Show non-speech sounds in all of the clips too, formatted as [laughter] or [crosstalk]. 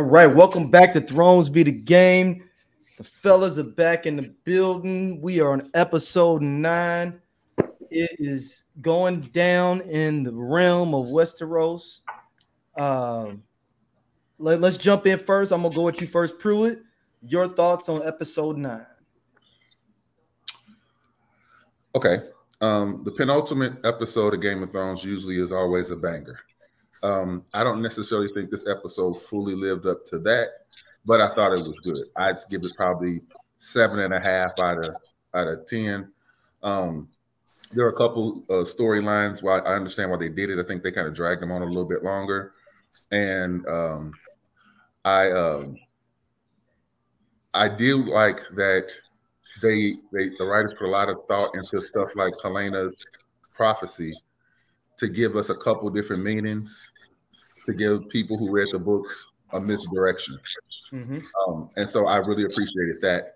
All right, welcome back to Thrones Be the Game. The fellas are back in the building. We are on episode nine. It is going down in the realm of Westeros. Um, let, us jump in first. I'm gonna go with you first, Pruitt. Your thoughts on episode nine? Okay. Um, the penultimate episode of Game of Thrones usually is always a banger. Um, I don't necessarily think this episode fully lived up to that, but I thought it was good. I'd give it probably seven and a half out of out of ten. Um, there are a couple uh, storylines why I understand why they did it. I think they kind of dragged them on a little bit longer, and um, I um, I do like that they they the writers put a lot of thought into stuff like Helaena's prophecy to give us a couple different meanings to give people who read the books a misdirection. Mm-hmm. Um, and so I really appreciated that.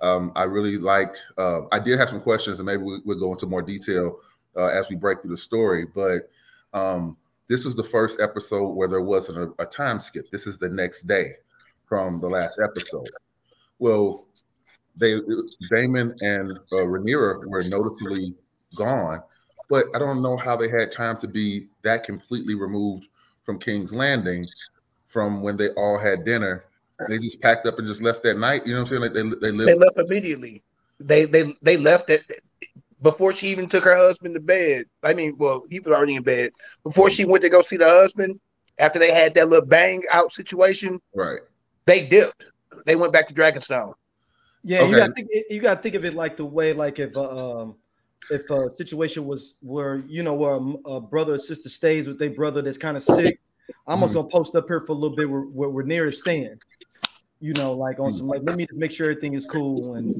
Um, I really liked. Uh, I did have some questions, and maybe we, will go into more detail uh, as we break through the story. But um, this was the first episode where there wasn't a, a, time skip. This is the next day from the last episode. Well, they Daemon and uh, Rhaenyra were noticeably gone, but I don't know how they had time to be that completely removed from King's Landing from when they all had dinner. They just packed up and just left that night. You know what I'm saying? Like they they, lived- they left immediately. They they they left it before she even took her husband to bed. I mean, well, he was already in bed before she went to go see the husband. After they had that little bang out situation, right? They dipped. They went back to Dragonstone. Yeah, okay. you got think you got to think of it like the way like if uh, um if a situation was where you know where a, a brother or sister stays with their brother that's kind of sick, I'm also mm-hmm. gonna post up here for a little bit where, where we're near staying. You know, like on some like let me just make sure everything is cool and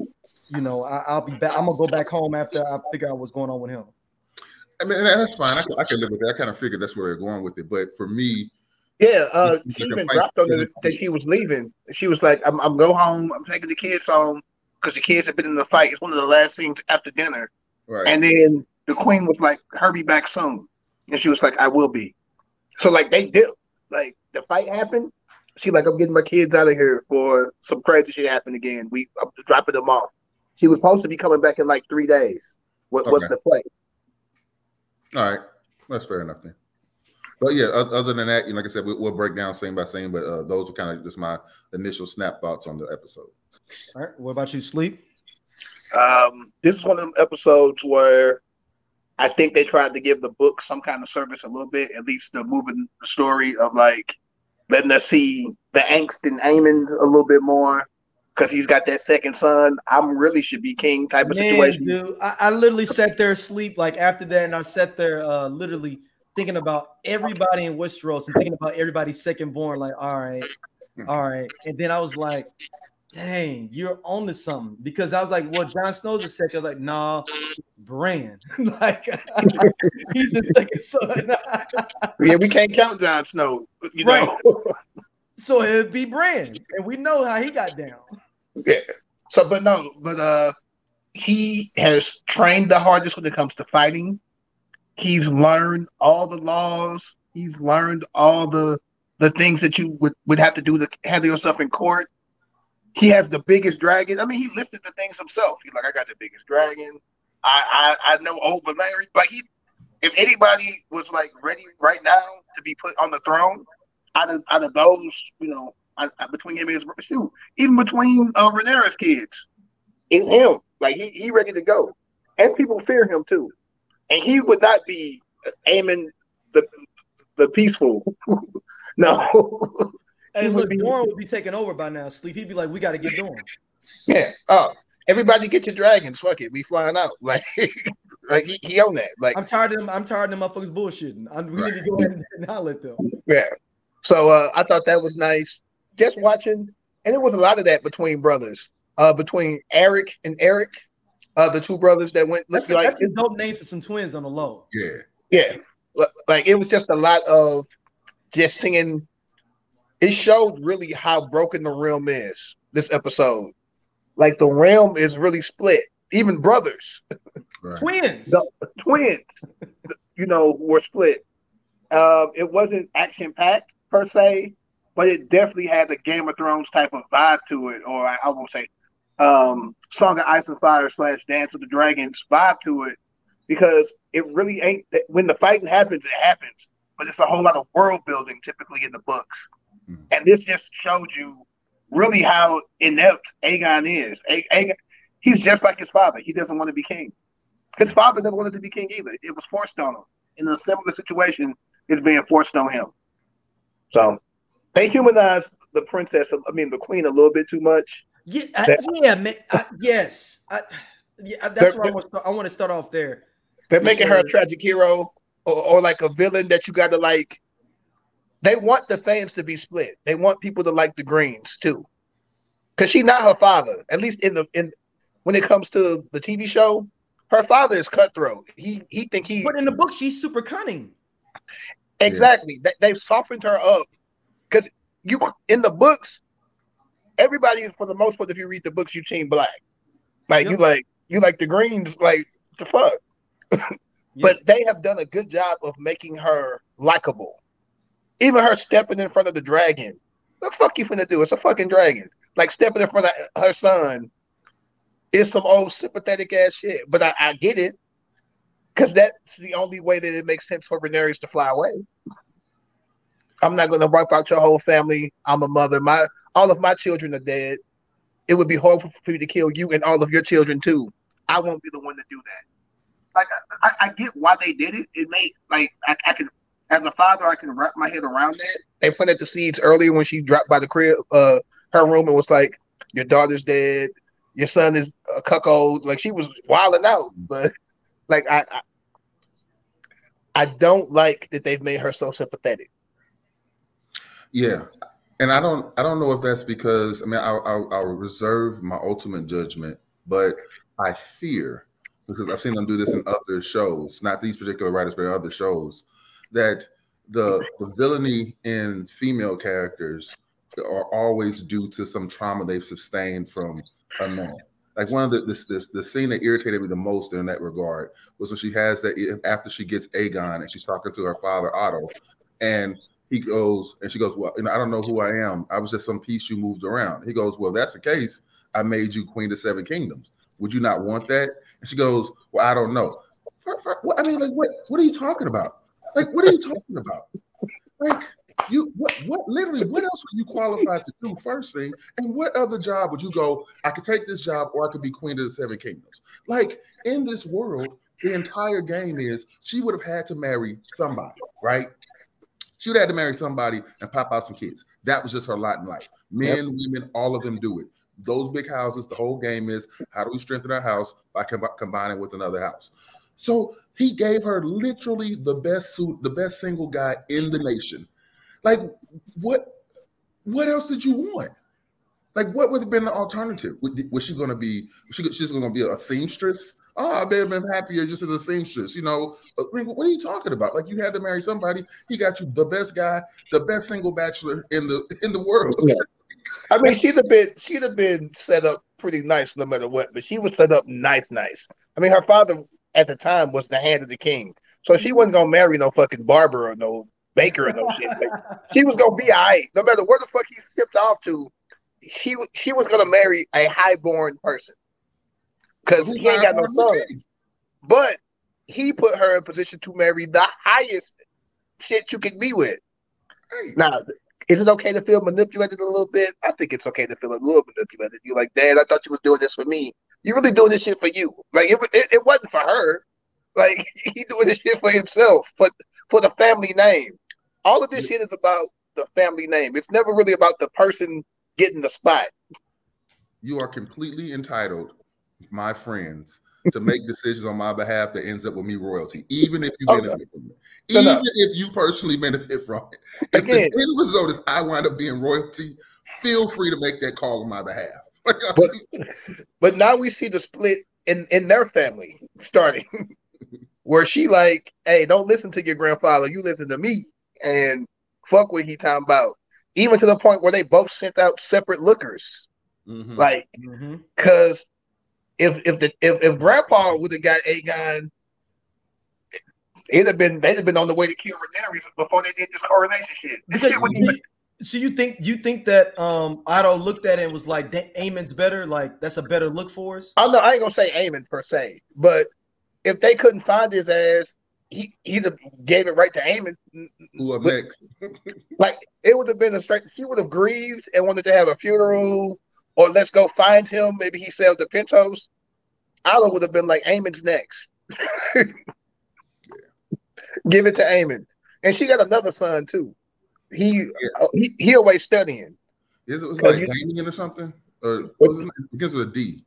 you know I, will be back. I'm gonna go back home after I figure out what's going on with him. I mean that's fine. I can, I can live with that. I kind of figured that's where they're going with it. But for me, yeah, uh, she even dropped on her that she was leaving. She was like, "I'm, I'm go home. I'm taking the kids home because the kids have been in the fight. It's one of the last things after dinner." Right. And then the queen was like, "Herbie back soon," and she was like, "I will be." So like they did, like the fight happened. She like, "I'm getting my kids out of here for some crazy shit happen again." We I'm dropping them off. She was supposed to be coming back in like three days. What, okay. What's the play? All right, that's fair enough then. But yeah, other than that, you know, like I said, we'll break down scene by scene. But uh, those are kind of just my initial snap thoughts on the episode. All right. What about you, sleep? Um, this is one of them episodes where I think they tried to give the book some kind of service a little bit, at least the moving the story of like letting us see the angst in Aemond a little bit more because he's got that second son. I'm really should be king type of Man, situation. Dude, I, I, literally sat there asleep like after that, and I sat there uh, literally thinking about everybody in Westeros and thinking about everybody's second born. Like, all right, all right, and then I was like, dang, you're on to something. Because I was like, well, Jon Snow's a second. I was like, nah, Bran. [laughs] like [laughs] he's the second son. [laughs] yeah, we can't count Jon Snow, you right. know. so it'd be Bran. And we know how he got down. Yeah. So, but no, but uh he has trained the hardest when it comes to fighting. He's learned all the laws. He's learned all the the things that you would, would have to do to handle yourself in court he has the biggest dragon. I mean, he listed the things himself. He's like, I got the biggest dragon. I I, I know old Larry. Like he, if anybody was like ready right now to be put on the throne, out of out of those, you know, I, I, between him and his shoot, even between uh, Rhaenyra's kids, it's him. Like he he ready to go, and people fear him too. And he would not be aiming the the peaceful. [laughs] no. [laughs] Hey, look, be, Warren would be taking over by now. Sleep. He'd be like, "We got to get going." Yeah. Oh, everybody get your dragons. Fuck it, we flying out. [laughs] Like, like he, he own that. Like, I'm tired of them. I'm tired of them motherfuckers bullshitting. I'm, we right. need to go ahead and [laughs] holler at them. Yeah. So uh, I thought that was nice. Just watching, and it was a lot of that between brothers. Uh, between Eric and Eric, uh, the two brothers that went. Let's that's, like, that's a dope name for some twins on the low. Yeah. Yeah. Like it was just a lot of just singing it showed really how broken the realm is this episode. Like the realm is really split. Even brothers, right. twins, the, twins, you know, were split. Um, it wasn't action packed per se, but it definitely had the Game of Thrones type of vibe to it, or I, I won't say um, Song of Ice and Fire slash Dance of the Dragons vibe to it, because it really ain't when the fighting happens, it happens, but it's a whole lot of world building typically in the books, mm. and this just showed you really how inept Aegon is. Aegon, he's just like his father. He doesn't want to be king. His father never wanted to be king either. It was forced on him. In a similar situation, it's being forced on him. So they humanized the princess, I mean the queen, a little bit too much. Yeah, I, yeah, man, I, yes, I, yeah. That's where I want, to start, I want to start off there. They're making her a tragic hero or, or like a villain that you got to like. They want the fans to be split. They want people to like the Greens too, because she's not her father. At least in the in when it comes to the TV show, her father is cutthroat. He he think he. But in the book, she's super cunning. Exactly. Yeah. They, have softened her up because you in the books, everybody for the most part, if you read the books, you team black. Like yep. you like you like the greens, like the fuck. [laughs] yep. But they have done a good job of making her likable. Even her stepping in front of the dragon. What the fuck you finna do? It's a fucking dragon. Like stepping in front of her son is some old sympathetic ass shit. But I, I get it. Because that's the only way that it makes sense for Daenerys to fly away. I'm not to wipe out your whole family. I'm a mother. My all of my children are dead. It would be horrible for me to kill you and all of your children too. I won't be the one to do that. Like I, I get why they did it. It may like I, I can as a father I can wrap my head around that. They planted the seeds earlier when she dropped by the crib, uh, her room and was like, "Your daughter's dead. Your son is a cuckold." Like she was wilding out, but like I, I I don't like that they've made her so sympathetic. Yeah, and I don't I don't know if that's because I mean I'll, I'll, I'll reserve my ultimate judgment, but I fear because I've seen them do this in other shows, not these particular writers, but other shows, that the the villainy in female characters are always due to some trauma they've sustained from a man. Like one of the this, this the scene that irritated me the most in that regard was when she has that after she gets Aegon and she's talking to her father Otto, and he goes, and she goes, Well, you know, I don't know who I am. I was just some piece you moved around. He goes, Well, that's the case. I made you queen of seven kingdoms. Would you not want that? And she goes, Well, I don't know. I mean, like, what what are you talking about? Like, what are you talking about? Like, you what what literally what else are you qualified to do first thing and what other job would you go i could take this job or i could be queen of the seven kingdoms like in this world the entire game is she would have had to marry somebody right she would have had to marry somebody and pop out some kids. That was just her lot in life. Men, yep. women, all of them do it. Those big houses, the whole game is how do we strengthen our house by com- combining with another house? So he gave her literally the best suit, the best single guy in the nation. Like, what? What else did you want? Like, what would have been the alternative? Was she going to be? She, she's going to be a seamstress? oh, I may have been happier just as a seamstress. You know, uh, I what are you talking about? Like you had to marry somebody. He got you the best guy, the best single bachelor in the in the world. Yeah. [laughs] I mean, she'd have been she'd have been set up pretty nice no matter what, but she was set up nice, nice. I mean, her father at the time was the hand of the king, so she wasn't gonna marry no fucking barber or no baker or no shit. she was gonna be alright, no matter where the fuck he skipped off to. She she was gonna marry a highborn person because he ain't got no sons. But he put her in position to marry the highest shit you can be with. Hey. Now, is it okay to feel manipulated a little bit? I think it's okay to feel a little manipulated. You're like, Dad, I thought you was doing this for me. You really doing this shit for you? Like, it, it, it wasn't for her. Like, [laughs] he doing this shit for himself, for for the family name. All of this shit is about the family name. It's never really about the person getting the spot. You are completely entitled my friends to make [laughs] decisions on my behalf that ends up with me royalty, even if you benefit okay. from it, even no, no. if you personally benefit from it. If Again, the end result is I wind up being royalty, feel free to make that call on my behalf. But, but now we see the split in in their family starting, [laughs] where she like, hey, don't listen to your grandfather, you listen to me, and fuck what he talking about. Even to the point where they both sent out separate lookers. Mm-hmm. Like, because mm-hmm if if the if, if Grandpa would have got Aegon, it'd have been they'd have been on the way to kill Daenerys before they did this coronation shit. This shit you, So you think you think that um Otto looked at it and was like, Aemond's better, like that's a better look for us? I know I ain't gonna say Aemond per se, but if they couldn't find his ass, he he gave it right to Aemond. Who up next? [laughs] like it would have been a straight. She would have grieved and wanted to have a funeral, or let's go find him. Maybe he sold the Pentos. Otto would have been like Aemond's next. [laughs] Give it to Aemond, and she got another son too. He yeah. uh, he, he away studying. Is it was like you, Damien or something? Or what, it begins with a D.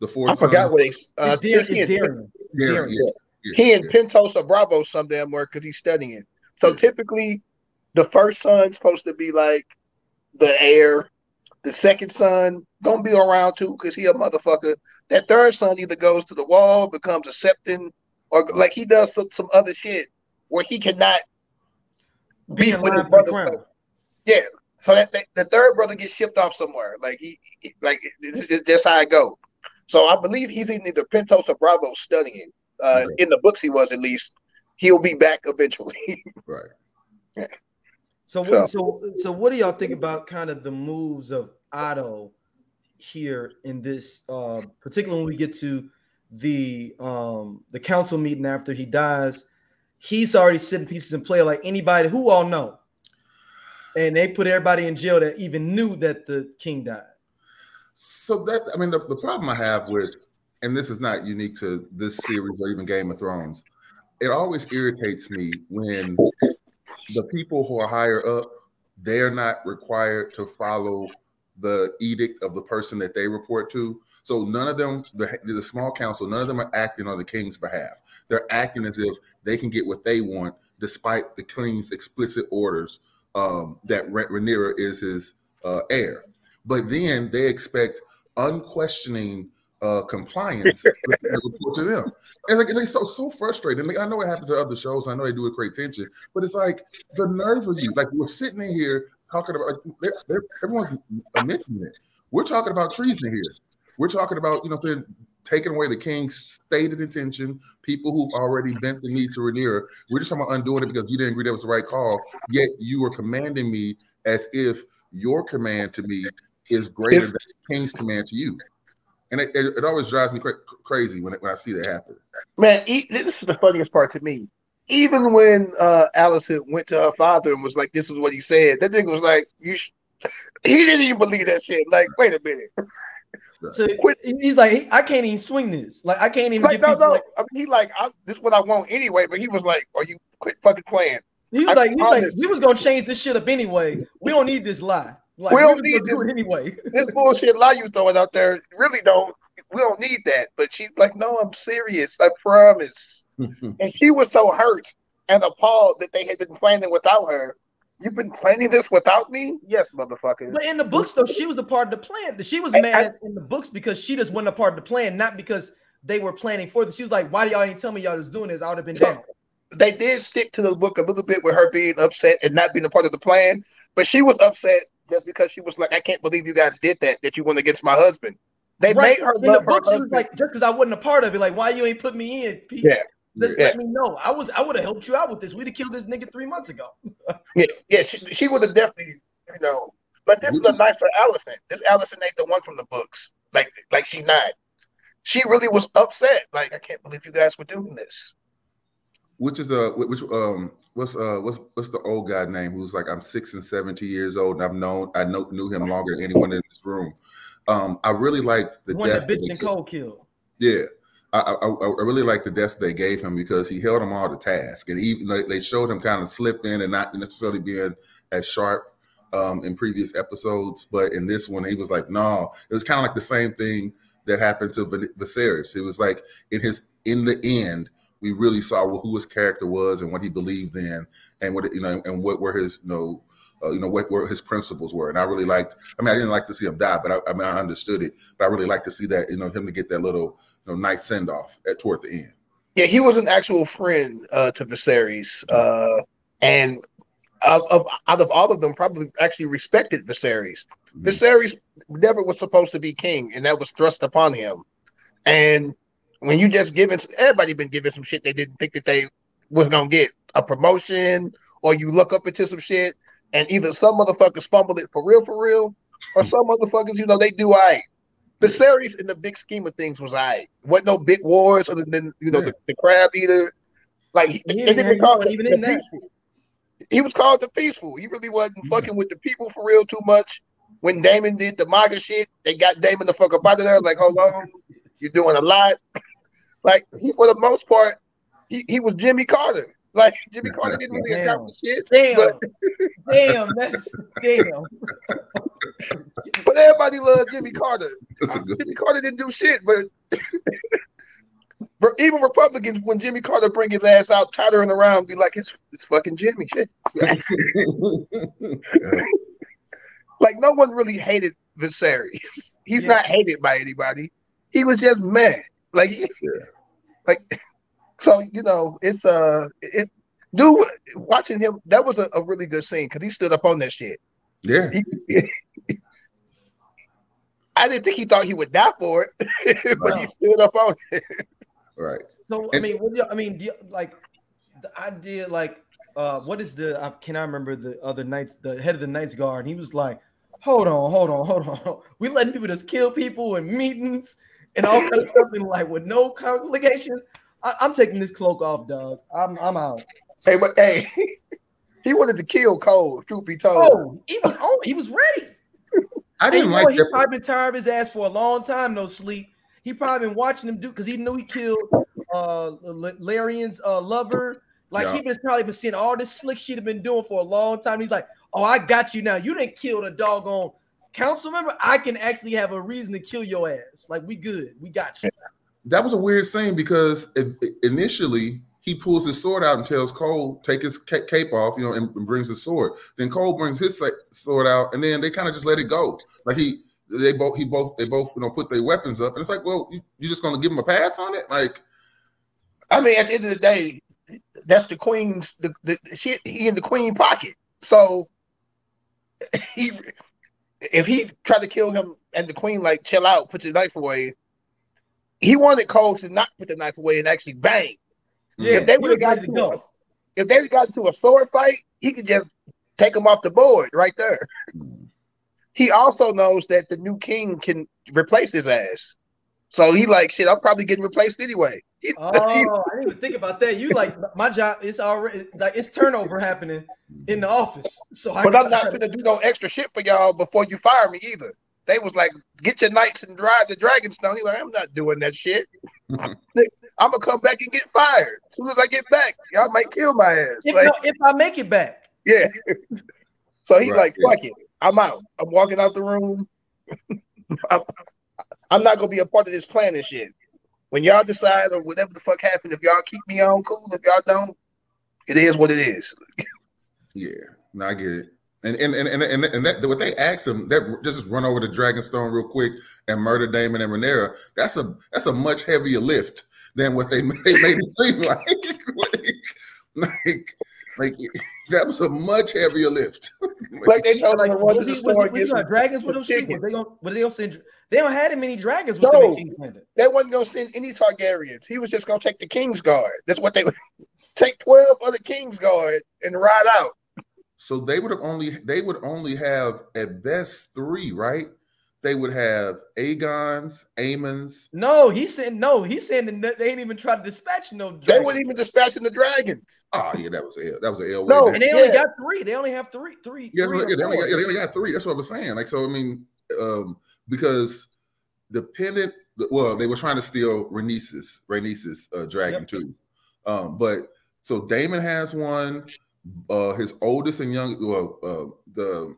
The fourth. I forgot son. what he's. Uh, it's Daeron. Daeron. Daeron. Yeah. Yeah. He and Pentos or Bravo some damn work because he's studying. So yeah. typically, the first son's supposed to be like the heir. The second son don't be around too because he a motherfucker. That third son either goes to the wall, becomes a septon, or like he does some, some other shit where he cannot be with his brother. Yeah. So that, that, the third brother gets shipped off somewhere. Like he, he like it, it, that's how I go. So I believe he's in either Pentos or Bravo studying. Uh, okay. In the books, he was at least. He'll be back eventually. [laughs] right. Yeah. So, so, so, so, what do y'all think about kind of the moves of Otto here in this, uh, particularly when we get to the um the council meeting after he dies? He's already sitting pieces in play like anybody who all know, and they put everybody in jail that even knew that the king died. So that I mean, the, the problem I have with and this is not unique to this series or even Game of Thrones. It always irritates me when the people who are higher up, they're not required to follow the edict of the person that they report to. So none of them, the, the small council, none of them are acting on the king's behalf. They're acting as if they can get what they want, despite the king's explicit orders um, that Rhaenyra is his uh, heir. But then they expect unquestioning uh, compliance [laughs] to them. And like it's so so frustrating. Like, I know it happens to other shows. I know they do it great tension, but it's like the nerve of you. Like we're sitting in here talking about. Like, they're, they're, everyone's mentioning it. We're talking about treason here. We're talking about you know they're taking away the king's stated intention. People who've already bent the knee to Rhaenyra. We're just talking about undoing it because you didn't agree that was the right call. Yet you were commanding me as if your command to me is greater than the king's command to you and it, it, it always drives me cra- crazy when it, when I see that happen. Man, this is the funniest part to me. Even when uh, Alicent went to her father and was like, "This is what he said," that nigga was like, "You," sh-. [laughs] he didn't even believe that shit. Like, wait a minute. So he's like, I can't even swing this. Like, I can't even. Like, no, no. Like, I mean, he like, this is what I want anyway. But he was like, "Are you quit fucking playing?" He was I like, he was like, we was gonna change this shit up anyway. We don't need this lie. Like, we don't need this anyway. [laughs] this bullshit lie you throwing out there really don't. We don't need that. But she's like, no, I'm serious. I promise. [laughs] and she was so hurt and appalled that they had been planning without her. You've been planning this without me? Yes, motherfucker. But in the books, though, she was a part of the plan. She was mad I, in the books because she just wasn't a part of the plan, not because they were planning for this. She was like, "Why do y'all ain't tell me y'all was doing this? I would have been so, down." They did stick to the book a little bit with her being upset and not being a part of the plan, but she was upset just because she was like, I can't believe you guys did that, that you went against my husband. They right. made her in the book. She was like, just because I wasn't a part of it, like, why you ain't put me in? Pete? Yeah. Just yeah. let me know. I was, I would have helped you out with this. We'd have killed this nigga three months ago. [laughs] yeah, yeah. She, she would have definitely, you know. But this Which is a nicer Alicent. This Alicent ain't the one from the books. Like, like she not. She really was upset. Like, I can't believe you guys were doing this. Which is a which um what's uh what's what's the old guy name who's like I'm six and seventy years old and I've known I know knew him longer than anyone in this room. Um, I really liked the one death that bitch and Cole killed. Yeah. I, I, I really like the death they gave him because he held them all to task, and even they showed him kind of slipping and not necessarily being as sharp um, in previous episodes. But in this one, he was like, "No." It was kind of like the same thing that happened to Viserys. It was like in his in the end, we really saw who his character was and what he believed in, and what you know, and what were his you know, uh, you know, what where his principles were. And I really liked. I mean, I didn't like to see him die, but I, I mean, I understood it. But I really like to see that you know him to get that little you know nice send off at toward the end. Yeah, he was an actual friend uh, to Viserys, uh, and of, of, out of all of them, probably actually respected Viserys. Mm-hmm. Viserys never was supposed to be king, and that was thrust upon him. And when you just giving everybody been given some shit they didn't think that they was gonna get a promotion or you look up into some shit and either some motherfuckers fumble it for real, for real, or [laughs] some motherfuckers, you know, they do I. The series in the big scheme of things was I. Wasn't no big wars other than you know Yeah. the, the crab eater. Like he, He and didn't they called it even the in that. peaceful. He was called the peaceful. He really wasn't fucking with the people for real too much. When Daemon did the MAGA shit, they got Daemon the fuck up out of there. Like, hold on, you're doing a lot. [laughs] Like he, for the most part, he, he was Jimmy Carter. Like Jimmy [laughs] Carter didn't really Damn. accomplish shit. Damn, But, [laughs] damn, that's damn. but everybody loved Jimmy Carter. Good. Jimmy Carter didn't do shit, but [laughs] but even Republicans, when Jimmy Carter bring his ass out, tottering around, be like, it's it's fucking Jimmy shit. Like no one really hated Viserys. He's Yeah. not hated by anybody. He was just mad. Like, he- Yeah. like so you know, it's uh, it dude watching him. That was a, a really good scene because he stood up on that shit. yeah, He, [laughs] I didn't think he thought he would die for it, [laughs] but he stood up on it. right. So I mean, what do you, I mean, do you, like the idea, like, uh, what is the? I can I remember the other knights, the head of the Knights Guard, and he was like, "Hold on, hold on, hold on. We letting people just kill people in meetings and all kind of stuff, and like with no complications. I, I'm taking this cloak off, dog. I'm I'm out. Hey, but hey, [laughs] he wanted to kill Cole. Truth be told, Oh, he was on. He was ready. I didn't know like what? He probably been tired of his ass for a long time, no sleep. He probably been watching him do because he knew he killed uh L- Larian's uh lover. Like Yeah. he been probably been seeing all this slick shit have been doing for a long time. He's like, oh, I got you now. You didn't kill the doggone council member. I can actually have a reason to kill your ass. Like we good. We got you. That was a weird scene because it, initially he pulls his sword out and tells Cole take his cape off, you know, and, and brings his sword. Then Cole brings his sword out, and then they kind of just let it go. Like he, they both, he both, they both, you know, put their weapons up, and it's like, well, you, you just gonna give him a pass on it? Like, I mean, at the end of the day, that's the queen's the, the shit. He in the queen pocket, so [laughs] he if he tried to kill him and the queen like chill out, put your knife away. He wanted Cole to not put the knife away and actually bang. Yeah, if they would have got to to go. a, if they got into a sword fight, he could just take him off the board right there. mm, He also knows that the new king can replace his ass. So he like shit. I'm probably getting replaced anyway. Oh, [laughs] I didn't even think about that. You like my job? It's already like it's turnover happening in the office. So I But I'm not gonna do no extra shit for y'all before you fire me either. They was like, get your knights and drive the Dragonstone. He's like, I'm not doing that shit. [laughs] I'm gonna come back and get fired. As soon as I get back, y'all might kill my ass. If, Like, no, if I make it back. yeah. [laughs] so he's Right, like, yeah. fuck it. I'm out. I'm walking out the room. [laughs] I'm, I'm not gonna be a part of this plan and shit. When y'all decide or whatever the fuck happened, if y'all keep me on, cool. If y'all don't, it is what it is. yeah, no, I get it. And and and and, and, and that what they asked him that just run over to Dragonstone real quick and murder Daemon and Rhaenyra. That's a that's a much heavier lift than what they, they [laughs] made it seem like. like, [laughs] like, like that was a much heavier lift. [laughs] Like they told him to run to the he, was store was get he gonna some dragons with them? chicken. They gonna? What they gonna send? They don't have that many dragons with No. them in King's Landing. They wasn't gonna send any Targaryens. He was just gonna take the King's Guard. That's what they would take twelve other King's Guard and ride out. So they would have only they would only have at best three, right? They would have Aegon's, Aemond's. No, he said no. He's saying that they ain't even try to dispatch no They weren't even dispatching the dragons. Oh yeah, that was a that was a L. No, way and back. they only got three. They only have three, three, Yeah, three yeah, they only, got, yeah, they only got three. That's what I was saying. Like, so I mean, um, because dependent, well, they were trying to steal Rhaenys's Rhaenys's uh, dragon Yep. too. Um, but so Daemon has one. Uh, his oldest and young, well, uh, the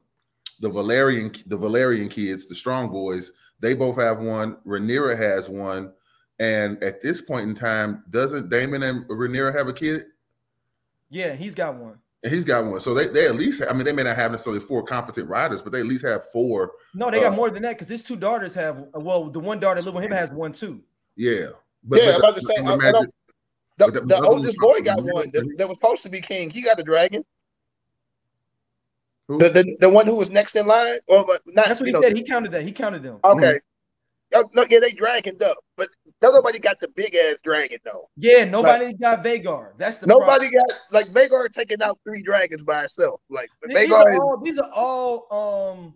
the Velaryon the Velaryon kids, the Strong Boys, they both have one. Rhaenyra has one, and at this point in time, doesn't Daemon and Rhaenyra have a kid? Yeah, he's got one. And he's got one. So they, they at least, I mean, they may not have necessarily four competent riders, but they at least have four. No, they got Uh, more than that because his two daughters have. Well, the one daughter that live with him has one too. Yeah. Yeah, I'm about to say, imagine- The, the- the the oldest boy got one that, that was supposed to be king. He got a dragon. The, the the one who was next in line, or not? That's what he know, said. He counted that. He counted them. Okay. oh, no, yeah, they dragoned up, but nobody got the big ass dragon though. Yeah, nobody like, got Vhagar. That's the nobody problem. got like Vhagar taking out three dragons by itself. Like these Vhagar are all, these are all um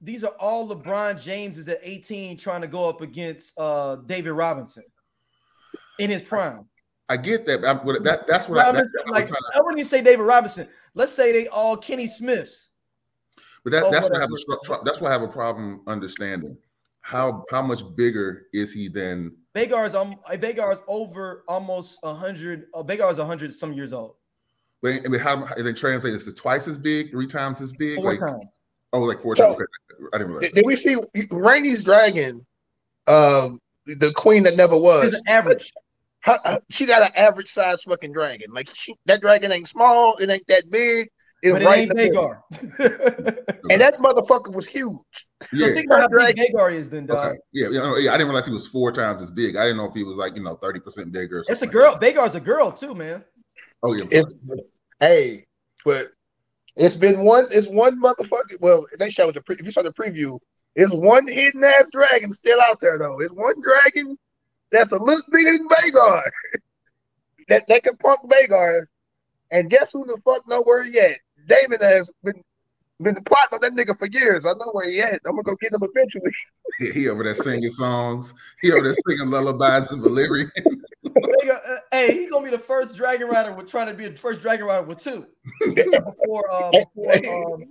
these are all LeBron James is at 18 trying to go up against uh David Robinson in his prime. I get that. But that that's what Robinson, I, that's like. To... I wouldn't even say David Robinson. Let's say they all Kenny Smiths. But that, that's what I have a that's what I have a problem understanding. How how much bigger is he than Vhagar is um Vhagar is over almost hundred. Uh, Vhagar is hundred some years old. But I mean, how they translate this to twice as big, three times as big, four like times. oh, like four so, times. Okay. I didn't realize. Did we see Rhaenys dragon? Um, the queen that never was. It's average. Her, she got an average size fucking dragon. Like she, that dragon ain't small. It ain't that big. It's but it right ain't Vhagar. [laughs] and that motherfucker was huge. Yeah. So think about how big Vhagar is then, dog. Okay. Yeah, yeah, yeah, I didn't realize he was four times as big. I didn't know if he was like, you know, 30% bigger. It's a girl. Like Vhagar's a girl too, man. Oh, yeah. It's, hey, but it's been one, it's one motherfucker. Well, they showed the pre, if you saw the preview, it's one hidden ass dragon still out there though. It's one dragon that's a little bigger than Vhagar. [laughs] that that can punk Vhagar. And guess who the fuck know where he at? Daemon has been been the plotting on that nigga for years. I know where he at. I'm gonna go get him eventually. [laughs] he over there singing songs. He over there singing lullabies and Valyrian. [laughs] Uh, hey, he's gonna be the first dragon rider with trying to be the first dragon rider with two before uh, before um,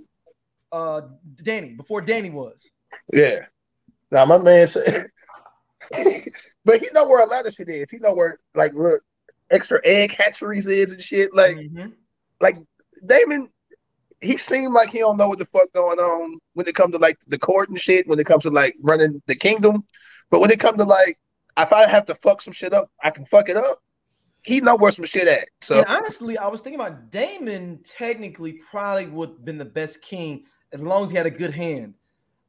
uh Dany before Dany was. Yeah. Now my man said, but he know where a lot of shit is. He know where like look extra egg hatcheries is and shit. Like, mm-hmm. like Daemon, he seemed like he don't know what the fuck going on when it comes to like the court and shit. When it comes to like running the kingdom, but when it comes to like, if I have to fuck some shit up, I can fuck it up. He know where some shit at. So and honestly, I was thinking about Daemon Technically, probably would have been the best king as long as he had a good hand.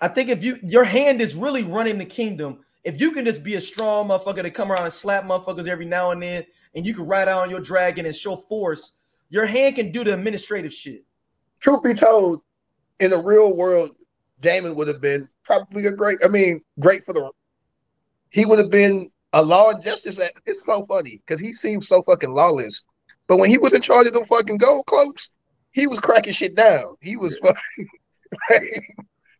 I think if you your hand is really running the kingdom, if you can just be a strong motherfucker to come around and slap motherfuckers every now and then, and you can ride out on your dragon and show force, your hand can do the administrative shit. Truth be told, in the real world, Daemon would have been probably a great. I mean, great for the. He would have been a law and justice. It's so funny because he seems so fucking lawless, but when he was in charge of them fucking gold cloaks, he was cracking shit down. He was [laughs] fucking. [laughs]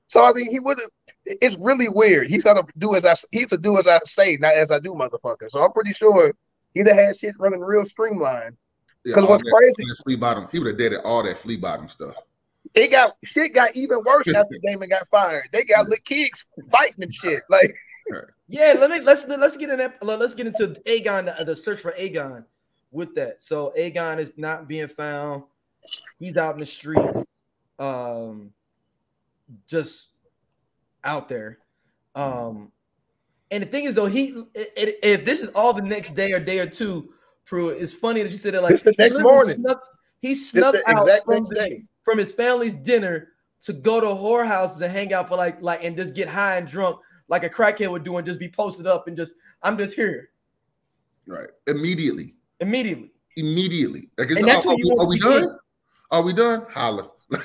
so I mean, he would have. It's really weird. He's gonna do as I. He's to do as I say, not as I do, motherfucker. So I'm pretty sure he'd have had shit running real streamlined. Because yeah, what's that, crazy, flea bottom, he would have did it all that flea bottom stuff. It got shit got even worse after Daemon got fired. They got the kids fighting and shit. [laughs] Like, yeah, let me let's let's get in that. Let's get into Aegon, the, the search for Aegon. With that, so Aegon is not being found. He's out in the street. um, just out there. Um, and the thing is, though, he if this is all the next day or day or two, Pruitt, it's funny that you said that. Like the next morning, snuck, he snuck out from, the, from, his family's dinner to go to whorehouses and hang out for like like and just get high and drunk like a crackhead would do and just be posted up and just I'm just here. Right, immediately. Immediately. Immediately. Like, and that's are, are, are we done? Are we done? Holla. [laughs]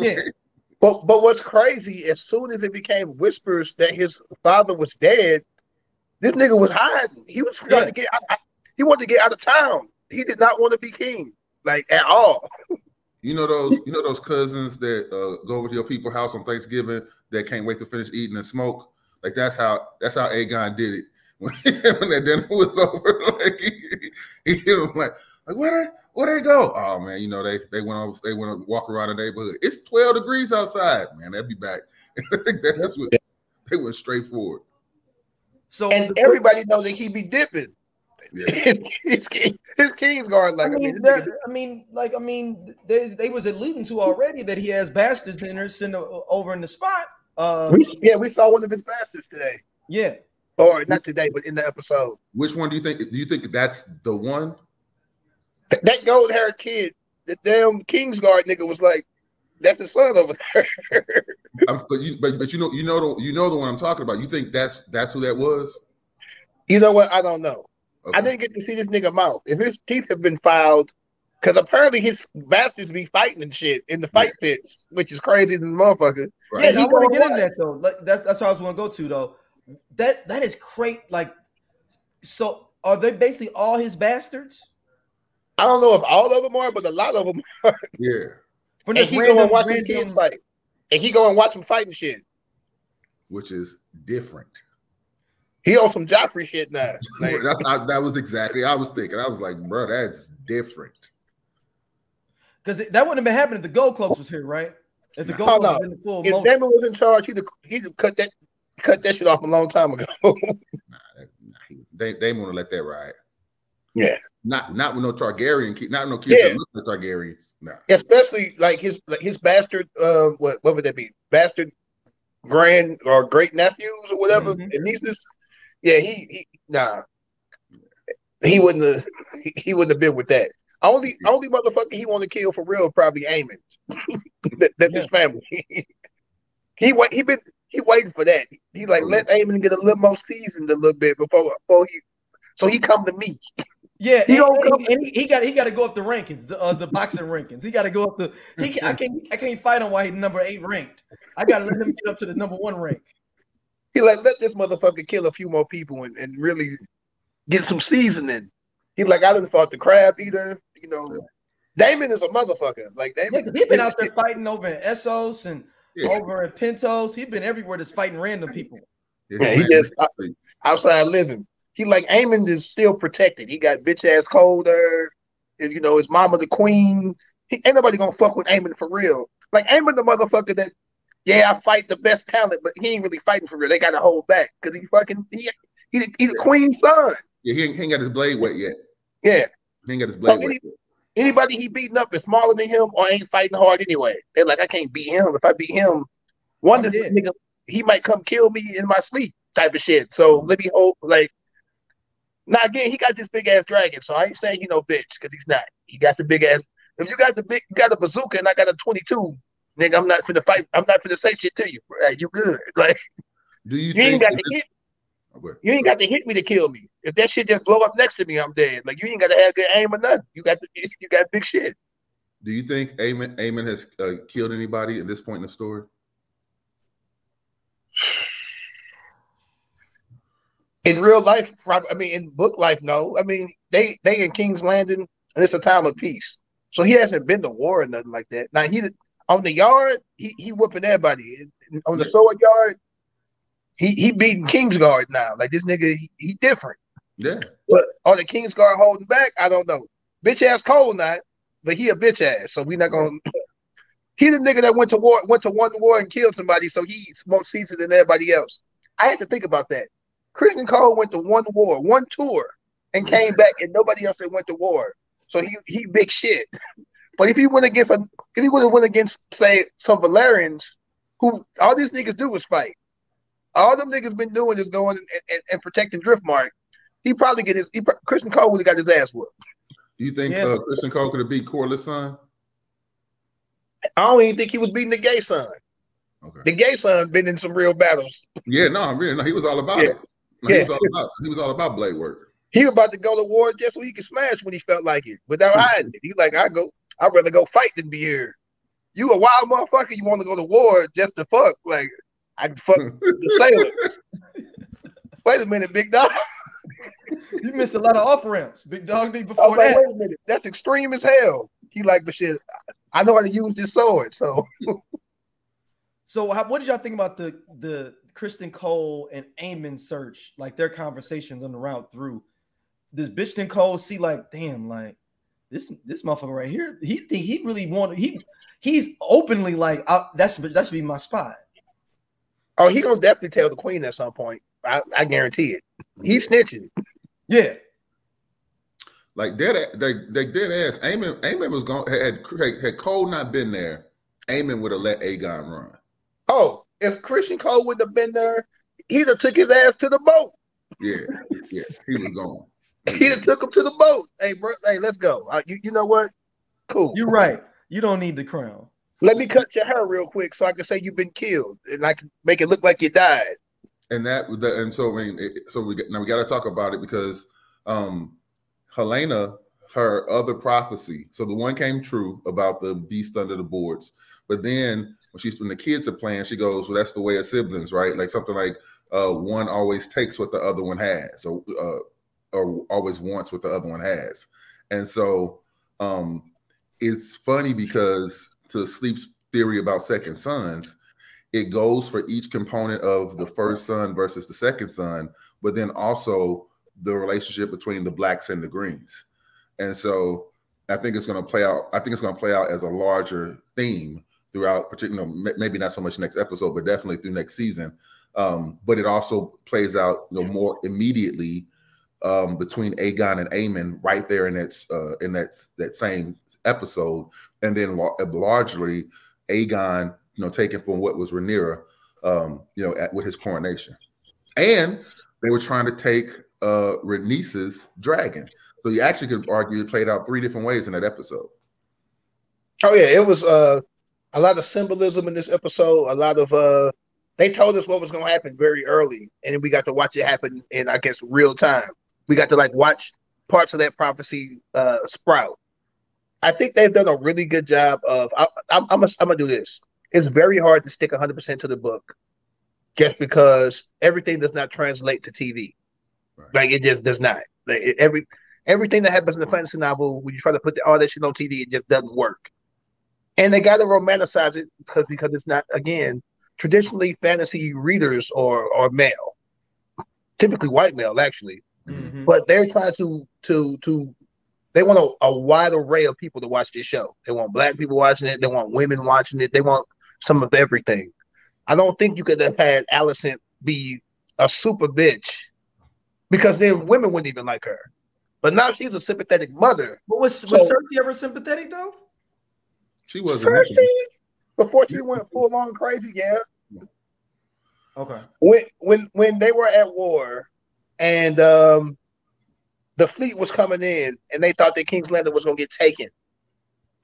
yeah. But but what's crazy? As soon as it became whispers that his father was dead, this nigga was hiding. He was trying yeah. to get. Out, he wanted to get out of town. He did not want to be king, like at all. [laughs] You know those, you know those cousins that uh, go over to your people's house on Thanksgiving that can't wait to finish eating and smoke. Like that's how that's how Aegon did it when, [laughs] when that dinner was over. [laughs] like he, he hit him like, like where they where they go? Oh man, you know they they went over, they went to walk around the neighborhood. It's twelve degrees outside, man. They'll be back. [laughs] that's what they went straight forward. So and everybody know that he be dipping. Yeah. [laughs] his, his, his King's guard like I mean, I mean, I mean, like I mean, they, they was alluding to already that he has bastards dinners sitting over in the spot. Uh, we, yeah, we saw one of his bastards today. Yeah, or not today, but in the episode. Which one do you think? Do you think that's the one? [laughs] that gold haired kid, the damn Kingsguard nigga was like, that's the son over [laughs] there. but you, but but you know, you know the you know the one I'm talking about. You think that's that's who that was? You know what? I don't know. Okay. I didn't get to see this nigga mouth. If his teeth have been filed, because apparently his bastards be fighting and shit in the fight yeah. pits, which is crazy than the motherfucker. Right. Yeah, I want to get in that though. Like, that's that's what I was going to go to though. That that is great. Like, so are they basically all his bastards? I don't know if all of them are, but a lot of them are. Yeah. From And this he go and watch his kids fight. And he go and watch them fighting shit. Which is different. He on some Joffrey shit now. [laughs] Like, That's I, that was exactly I was thinking. I was like, bro, that's different. Because that wouldn't have been happening if the Gold Cloaks was here, right? If the Gold Cloaks no. was in the full if mode. Daemon was in charge, he'd have, he'd have cut that cut that shit off a long time ago. [laughs] Nah, that, nah, he, they they want to let that ride. Yeah. Not not with no Targaryen kid, not no kids Yeah. that look like Targaryens. Nah. Especially like his like his bastard uh what what would that be? Bastard grand or great nephews or whatever Mhm. and nieces. Yeah, he, he nah. He wouldn't have he, he wouldn't have been with that. Only only motherfucker he want to kill for real probably Aemond. [laughs] that, that's his family. [laughs] he wait he been he waiting for that. He like let Aemond get a little more seasoned a little bit before before he so he come to me. Yeah, He and, and- and he, he got he got to go up the rankings, the uh, the boxing rankings. He got to go up the. He I can't I can't fight him while he's number eight ranked. I got to let him get up to the number one rank. He like let this motherfucker kill a few more people and, and really get some seasoning. He like I didn't fought the crab eater. You know, Daemon is a motherfucker. Like Yeah, Daemon, 'cause he been out there fighting over in Essos and Yeah. over in Pentos. He's been everywhere just fighting random people. Yeah, he just- outside living. He like Aemond is still protected. He got bitch ass colder. And, you know, his mama the queen. He, ain't nobody gonna fuck with Aemond for real. Like Aemond the motherfucker that, yeah, I fight the best talent, but he ain't really fighting for real. They gotta hold back because he fucking he, he, the- he the queen's son. yeah, he ain't, he ain't got his blade wet yet. Yeah. He ain't got his blade So wet. any- yet. Anybody he beating up is smaller than him or ain't fighting hard anyway. They're like, I can't beat him. If I beat him, one of this nigga, he might come kill me in my sleep type of shit. So let me hope like now again, he got this big ass dragon, so I ain't saying he no bitch because he's not. He got the big ass. If you got the big, you got a bazooka and I got a twenty two, nigga, I'm not finna fight. I'm not finna say shit to you. Right, you good? [laughs] Like Do you, you think ain't got to hit. Oh, go ahead. You ain't got to hit me to kill me. If that shit just blow up next to me, I'm dead. Like you ain't got to have good aim or nothing. You got the, [laughs] you got big shit. Do you think Aemond, Aemond has uh, killed anybody at this point in the story? In real life, I mean, in book life, no. I mean, they they in King's Landing, and it's a time of peace. So he hasn't been to war or nothing like that. Now he on the yard, he he whooping everybody. On the sword yard, he he beating Kingsguard now. Like this nigga, he, he different. Yeah. But on the Kingsguard holding back, I don't know. Bitch ass Cole not, but he a bitch ass. So we not gonna. [laughs] He the nigga that went to war, went to one war and killed somebody, so he's more seasoned than everybody else. I had to think about that. Criston Cole went to one war, one tour, and came back, and nobody else that went to war. So he he big shit. [laughs] But if he went against a, if he would have went against say some Velaryons, who all these niggas do is fight. All them niggas been doing is going and, and, and protecting Driftmark. He probably get his. He, Criston Cole would have got his ass whooped. Do you think Yeah. uh, Criston Cole could have beat Corlys' son? I don't even think he was beating the gay son. Okay. The gay son been in some real battles. Yeah, no, really no. He was all about Yeah. it. No, He Yeah. was all about. He was all about blade work. He was about to go to war just so he could smash when he felt like it without hmm. hiding it. He like, I go, I'd rather go fight than be here. You a wild motherfucker. You want to go to war just to fuck? Like, I can fuck the [laughs] sailors. Wait a minute, big dog. You missed a lot of off ramps, big dog. D I before like, that. wait a minute, that's extreme as hell. He like, but shit, I know how to use this sword. So So, how, what did y'all think about the the Criston Cole and Aemond search, like their conversations on the route through? Does Bitchton Cole see like, damn, like this this motherfucker right here? He think he really wanted he he's openly like, I, that's that should be my spot. Oh, he gonna definitely tell the queen at some point. I, I guarantee it. He's snitching. Yeah, Like dead, they they dead ass. Aemond, Aemond was going had had, had Cole not been there, Aemond would have let Aegon run. Oh, if Criston Cole would have been there, he'd have took his ass to the boat. Yeah, yeah, he was gone. [laughs] He'd have took him to the boat. Hey, bro, hey, let's go. Uh, you, you know what? Cool. you're right. You don't need the crown. Let me cut your hair real quick so I can say you've been killed, and I can make it look like you died. and that the, and so I mean, it, so we got, now we got to talk about it because um Helaena, her other prophecy, so the one came true about the beast under the boards, but then when she's when the kids are playing, she goes, "Well, that's the way of siblings, right?" Like something like uh, one always takes what the other one has, or uh, or always wants what the other one has, and so um, it's funny because to Sleep's theory about second sons, it goes for each component of the first son versus the second son, but then also the relationship between the blacks and the greens, and so I think it's going to play out. I think it's going to play out as a larger theme throughout, particularly you know, maybe not so much next episode, but definitely through next season. Um, but it also plays out, you know, more immediately um, between Aegon and Aemond right there in that uh, in that that same episode, and then largely Aegon, you know, taken from what was Rhaenyra, um, you know, at, with his coronation, and they were trying to take uh Rhaenys's dragon. So you actually could argue it played out three different ways in that episode. Oh yeah, it was uh a lot of symbolism in this episode. A lot of uh, they told us what was going to happen very early, and then we got to watch it happen in I guess real time. We got to like watch parts of that prophecy uh, sprout. I think they've done a really good job of. I, am I'm, I'm gonna do this. It's very hard to stick 100 percent to the book, just because everything does not translate to TV. Right. Like it just does not. Like, every everything that happens in the fantasy novel, when you try to put the, all that shit on TV, it just doesn't work and they got to romanticize it because because it's not again traditionally fantasy readers or are male, typically white male actually, mm-hmm. but they're trying to to to they want a, a, wide array of people to watch this show. They want black people watching it. They want women watching it. They want some of everything. I don't think you could have had Alicent be a super bitch because then women wouldn't even like her. But now she's a sympathetic mother. But was, so, was Cersei ever sympathetic though? She was Cersei before she went full on crazy. Yeah. Okay. When when when they were at war, and um, the fleet was coming in, and they thought that King's Landing was gonna get taken,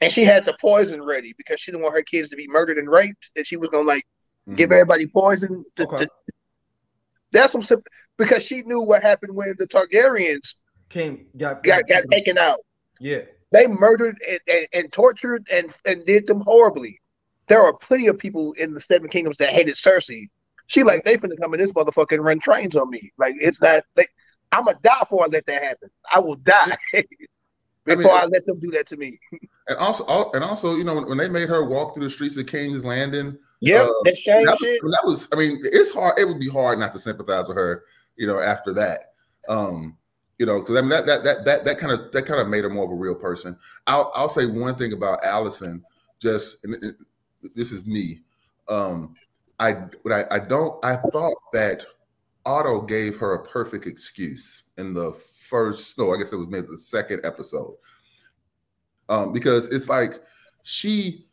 and she had the poison ready because she didn't want her kids to be murdered and raped, and she was gonna like mm-hmm. give everybody poison. To, okay. to, that's some because she knew what happened when the Targaryens came got got, got taken out. Yeah. They murdered and, and, and, tortured and, and did them horribly. There are plenty of people in the Seven Kingdoms that hated Cersei. She like they finna come in this motherfucker and run trains on me. Like it's not. They, I'm gonna die before I let that happen. I will die [laughs] before I, mean, I let them do that to me. And also, and also, you know, when, when they made her walk through the streets of King's Landing, yeah, uh, that, that, that was. I mean, it's hard. It would be hard not to sympathize with her. You know, after that. Um, you know, because I mean that that that that that kind of that kind of made her more of a real person. I'll I'll say one thing about Alicent. Just it, this is me. Um, I but I, I don't. I thought that Otto gave her a perfect excuse in the first. No, I guess it was maybe the second episode. Um, because it's like she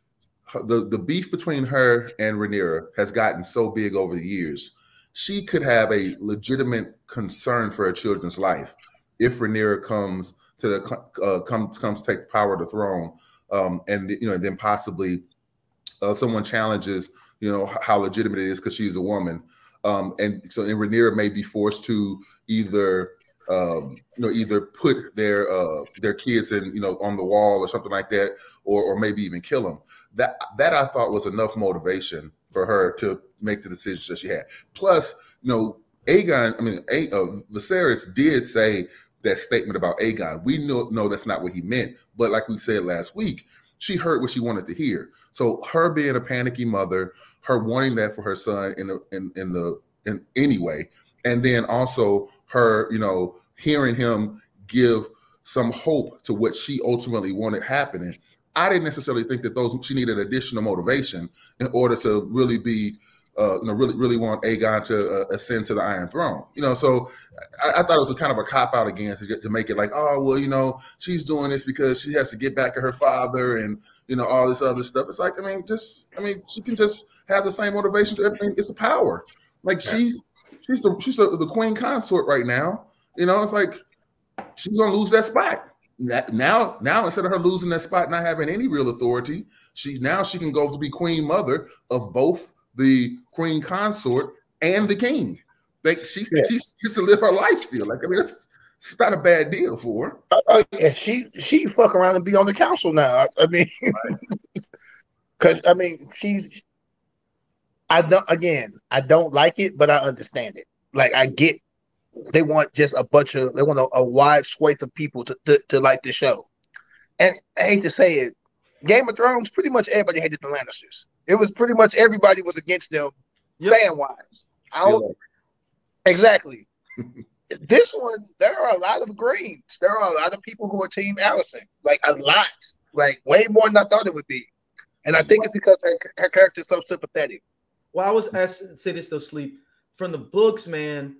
the the beef between her and Rhaenyra has gotten so big over the years. She could have a legitimate concern for her children's life if Rhaenyra comes to the uh, comes comes take power the throne, um, and you know, then possibly uh, someone challenges, you know, how legitimate it is because she's a woman, um, and so and Rhaenyra may be forced to either um, you know, either put their uh, their kids in, you know, on the wall or something like that, or or maybe even kill them. That that I thought was enough motivation for her to make the decisions that she had. Plus, you know, Aegon, I mean, A, uh, Viserys did say that statement about Aegon. We know, know that's not what he meant, but like we said last week, she heard what she wanted to hear. So her being a panicky mother, her wanting that for her son in the in, in the in anyway, and then also her, you know, hearing him give some hope to what she ultimately wanted happening. I didn't necessarily think that those she needed additional motivation in order to really be uh, you know, really, really want Aegon to uh, ascend to the Iron Throne. You know, so I, I thought it was a kind of a cop out again to, to make it like, oh, well, you know, she's doing this because she has to get back at her father and you know all this other stuff. It's like, I mean, just, I mean, she can just have the same motivations. Everything, it's a power. Like she's, she's the, she's the, the queen consort right now. You know, it's like she's gonna lose that spot now now instead of her losing that spot not having any real authority she now she can go to be queen mother of both the queen consort and the king. Like she yeah. she gets to live her life still. Like I mean, it's, it's not a bad deal for her. Uh, uh, yeah, she she fuck around and be on the council now. I, I mean, [laughs] because I mean she's I don't. Again, I don't like it, but I understand it. Like I get, they want just a bunch of they want a, a wide swath of people to, to to like the show. And I hate to say it, Game of Thrones, pretty much everybody hated the Lannisters. It was pretty much everybody was against them, Yep. fan wise. Exactly. [laughs] this one, there are a lot of Greens. There are a lot of people who are Team Alicent. Like a lot. Like way more than I thought it would be. And I think it's because her, her character is so sympathetic. Well, I was asked to say this though, sleep from the books, man.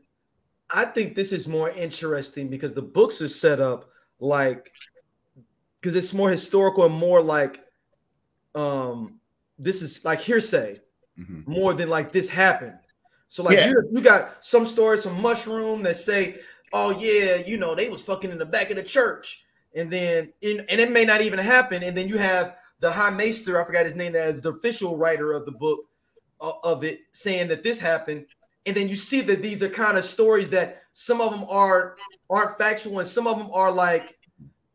I think this is more interesting because the books are set up like because it's more historical and more like um this is like hearsay Mhm. more than like this happened. So like Yeah. you, you got some stories from Mushroom that say, oh yeah, you know they was fucking in the back of the church, and then in and it may not even happen, and then you have the High Maester, I forgot his name, that is the official writer of the book uh, of it, saying that this happened, and then you see that these are kind of stories that some of them are aren't factual, and some of them are like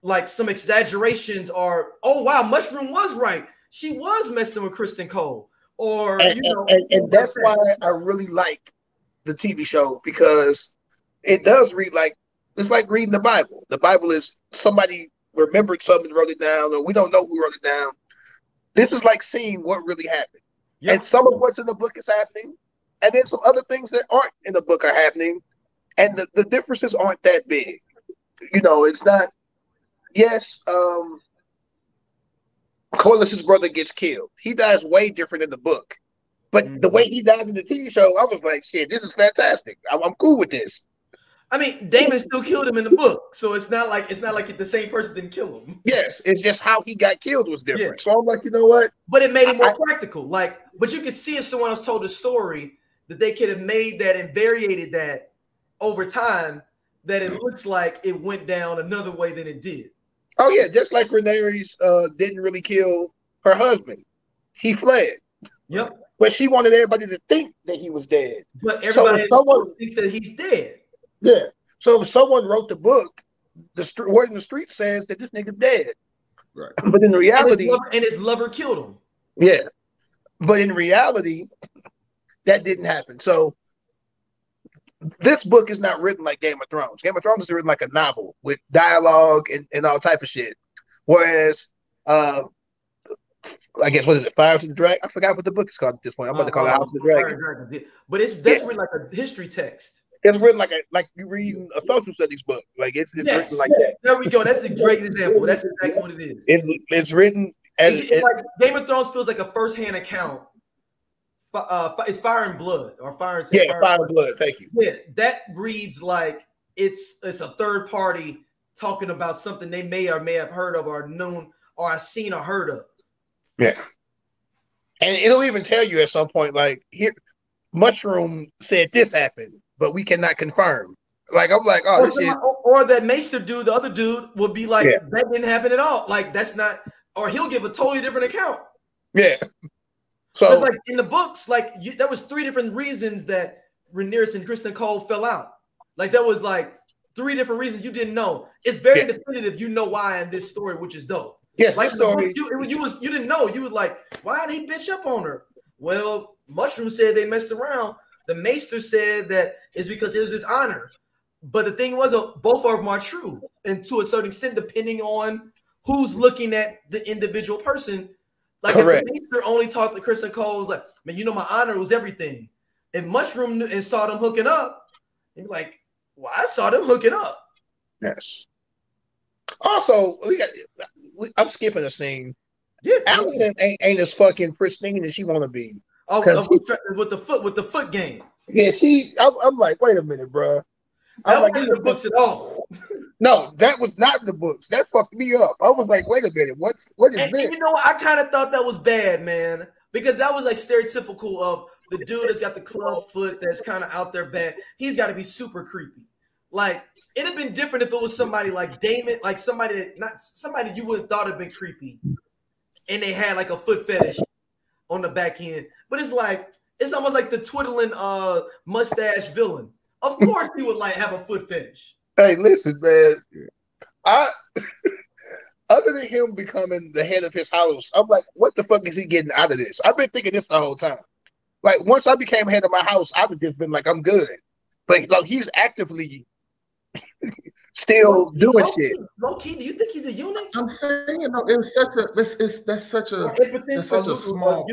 like some exaggerations are. Oh wow, Mushroom was right. She was messing with Criston Cole, or And, you know, and, and that's why I really like the TV show because it does read like it's like reading the Bible. The Bible is somebody remembered something, wrote it down, or we don't know who wrote it down. This is like seeing what really happened. Yep. And some of what's in the book is happening, and then some other things that aren't in the book are happening, and the, the differences aren't that big. You know, it's not. Yes, um, Corlys's brother gets killed. He dies way different in the book, but the Mhm. way he died in the TV show, I was like, "Shit, this is fantastic. I'm, I'm cool with this." I mean, Daemon still killed him in the book, so it's not like it's not like the same person didn't kill him, Yes, it's just how he got killed was different. Yeah. So I'm like, you know what? but it made it more I- practical. Like, but you could see if someone else told a story that they could have made that and variated that over time. That it looks like it went down another way than it did. Oh yeah, just like Rhaenyra's uh, didn't really kill her husband, he fled, Yep. but she wanted everybody to think that he was dead. But So everybody if someone- thinks that he's dead. Yeah. So if someone wrote the book, the word in the street says that this nigga's dead. Right. [clears throat] But in And his, reality, lover, and his lover killed him. yeah. But in reality, that didn't happen. So this book is not written like Game of Thrones. Game of Thrones is written like a novel with dialogue and, and all type of shit. Whereas uh I guess what is it, Fire to the Dragon? I forgot what the book is called at this point. I'm about to call it Uh, House of the Dragon. But it's that's Yeah. written like a history text. It's written like a like you reading a social studies book. Like it's, it's Yes. written like that. There we go. That's a great example. That's exactly what it is. It's it's written as It- it- like Game of Thrones feels like a first-hand account. Uh, it's Fire and Blood or Fire and yeah, Fire- Fire and Blood. Thank you. Yeah, that reads like it's it's a third party talking about something they may or may have heard of or known or seen or heard of. Yeah, and it'll even tell you at some point, like here, Mushroom said this happened, but we cannot confirm. Like I'm like, oh, Or, somebody- or- or that Maester dude, the other dude, would be like, Yeah. that didn't happen at all. Like that's not, or he'll give a totally different account. Yeah. Because So like in the books, like you, there was three different reasons that Rhaenyra and Criston Cole fell out. Like there was like three different reasons you didn't know. It's very Yeah. definitive. You know why in this story, which is dope. yes, Like this in the story. you, it- you was you didn't know. You was like, why did he bitch up on her? Well, Mushroom said they messed around. The Maester said that it's because it was his honor. But the thing was, uh, both of them are true, and to a certain extent, depending on who's looking at the individual person. Like Correct. if the Maester only talked to Criston Cole, like, man, you know, my honor was everything. If Mushroom knew and saw them hooking up, he'd be like, well, I saw them hooking up. Yes. Also, we got. We, I'm skipping a scene. Yeah, Alicent ain't, ain't as fucking pristine as she want to be. Oh, uh, with, the foot, with the foot game. Yeah, she. I'm, I'm like, wait a minute, bro. I'm wasn't like, the books at all. [laughs] no, that was not the books. That fucked me up. I was like, wait a minute, what's what is And, this? and you know what? I kind of thought that was bad, man, because that was like stereotypical of the dude that's got the club foot that's kind of out there bad. He's got to be super creepy. Like it'd have been different if it was somebody like Daemon, like somebody that not somebody you would have thought had been creepy, and they had like a foot fetish on the back end. But it's like it's almost like the twiddling uh mustache villain. Of course, he would like have a foot fetish. Hey, listen, man. Yeah. I [laughs] other than him becoming the head of his house, I'm like, what the fuck is he getting out of this? I've been thinking this the whole time. Like once I became head of my house, I would just been like, I'm good. But like he's actively [laughs] still Low- doing low shit. Key, low key, do you think he's a eunuch? I'm saying, you know, it's such a, it's, it's that's such a, that's such or a lu- small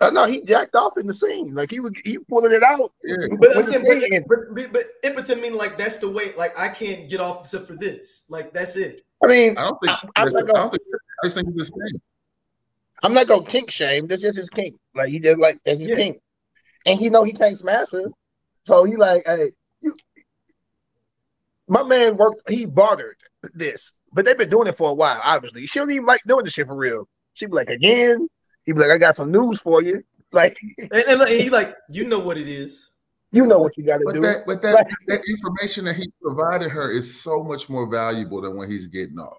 eunuch or part. impotent? Uh, no, he jacked off in the scene. Like he was he pulling it out. Yeah. But I'm saying, but, but, but impotent mean like that's the way. Like I can't get off except for this. Like that's it. I mean, I don't think, I- I'm I, not gonna- don't think, I just think it's the same. I'm not gonna kink shame. This just his kink. Like he just like that's his Yeah. kink, and he know he can't smash her, so he like, hey, you. My man worked. He bartered this, but they've been doing it for a while. Obviously, she don't even like doing this shit for real. She be like, again. He be like, I got some news for you. Like, And, and, like, he like, you know what it is. you know what you got to do. that, but that, Like- that information that he provided her is so much more valuable than when he's getting off.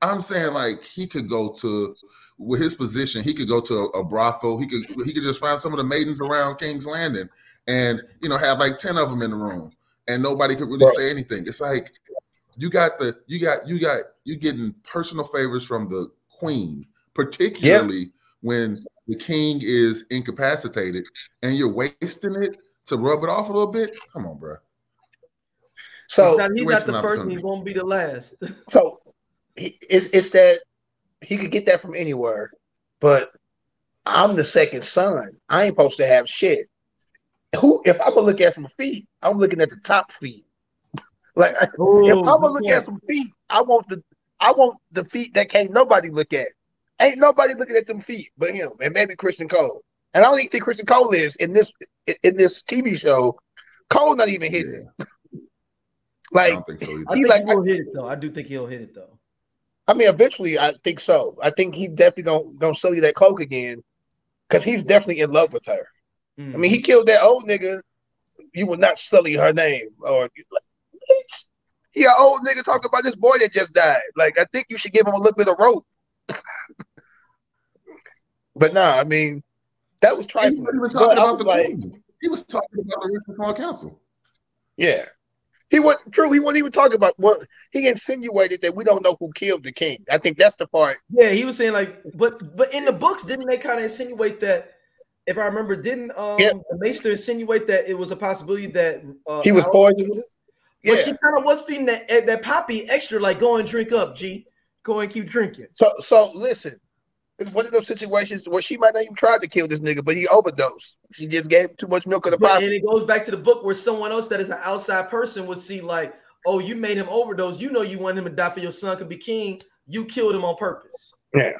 I'm saying like he could go to with his position, he could go to a, a brothel. He could he could just find some of the maidens around King's Landing, and you know have like ten of them in the room, and nobody could really Right. say anything. It's like you got the you got you got you getting personal favors from the queen, particularly when the king is incapacitated, and you're wasting it to rub it off a little bit. Come on, bro. so, he's not, he's not the first, and opportunity. he won't be the last. [laughs] so it's it's that he could get that from anywhere, but I'm the second son. I ain't supposed to have shit. Who? If I'm gonna look at some feet, I'm looking at the top feet. [laughs] Like if Oh, I'm gonna look point. at some feet, I want the I want the feet that can't nobody look at. Ain't nobody looking at them feet but him and maybe Criston Cole. And I don't even think Criston Cole is in this in this TV show. Cole not even hitting. Yeah, I Like don't think so either. I He think like- he will hit it though. I do think he'll hit it though. I mean, eventually, I think so. I think he definitely gonna gonna sell you that coke again, because he's definitely in love with her. Mm. I mean, he killed that old nigga. You will not sully her name, or like, bitch, he an old nigga talking about this boy that just died. Like, I think you should give him a little bit of rope. [laughs] but nah, I mean, that was He trifling. wasn't even talking about was the like, queen. He was talking about the Richmond Small Council. yeah. He wasn't true. He wasn't even talking about what he insinuated that we don't know who killed the king. I think that's the part. Yeah, he was saying like, but but in the books, didn't they kind of insinuate that? If I remember, didn't um Yeah. the Maester insinuate that it was a possibility that uh, He was poisoned. But Yeah. she kind of was feeding that eh, that poppy extra, like go and drink up, G, go and keep drinking. So so listen, it's one of those situations where she might not even try to kill this nigga, but he overdosed. She just gave him too much milk of the But, pot. and it goes back to the book where someone else that is an outside person would see like, oh, you made him overdose. You know you want him to die for your son could be king. You killed him on purpose. Yeah.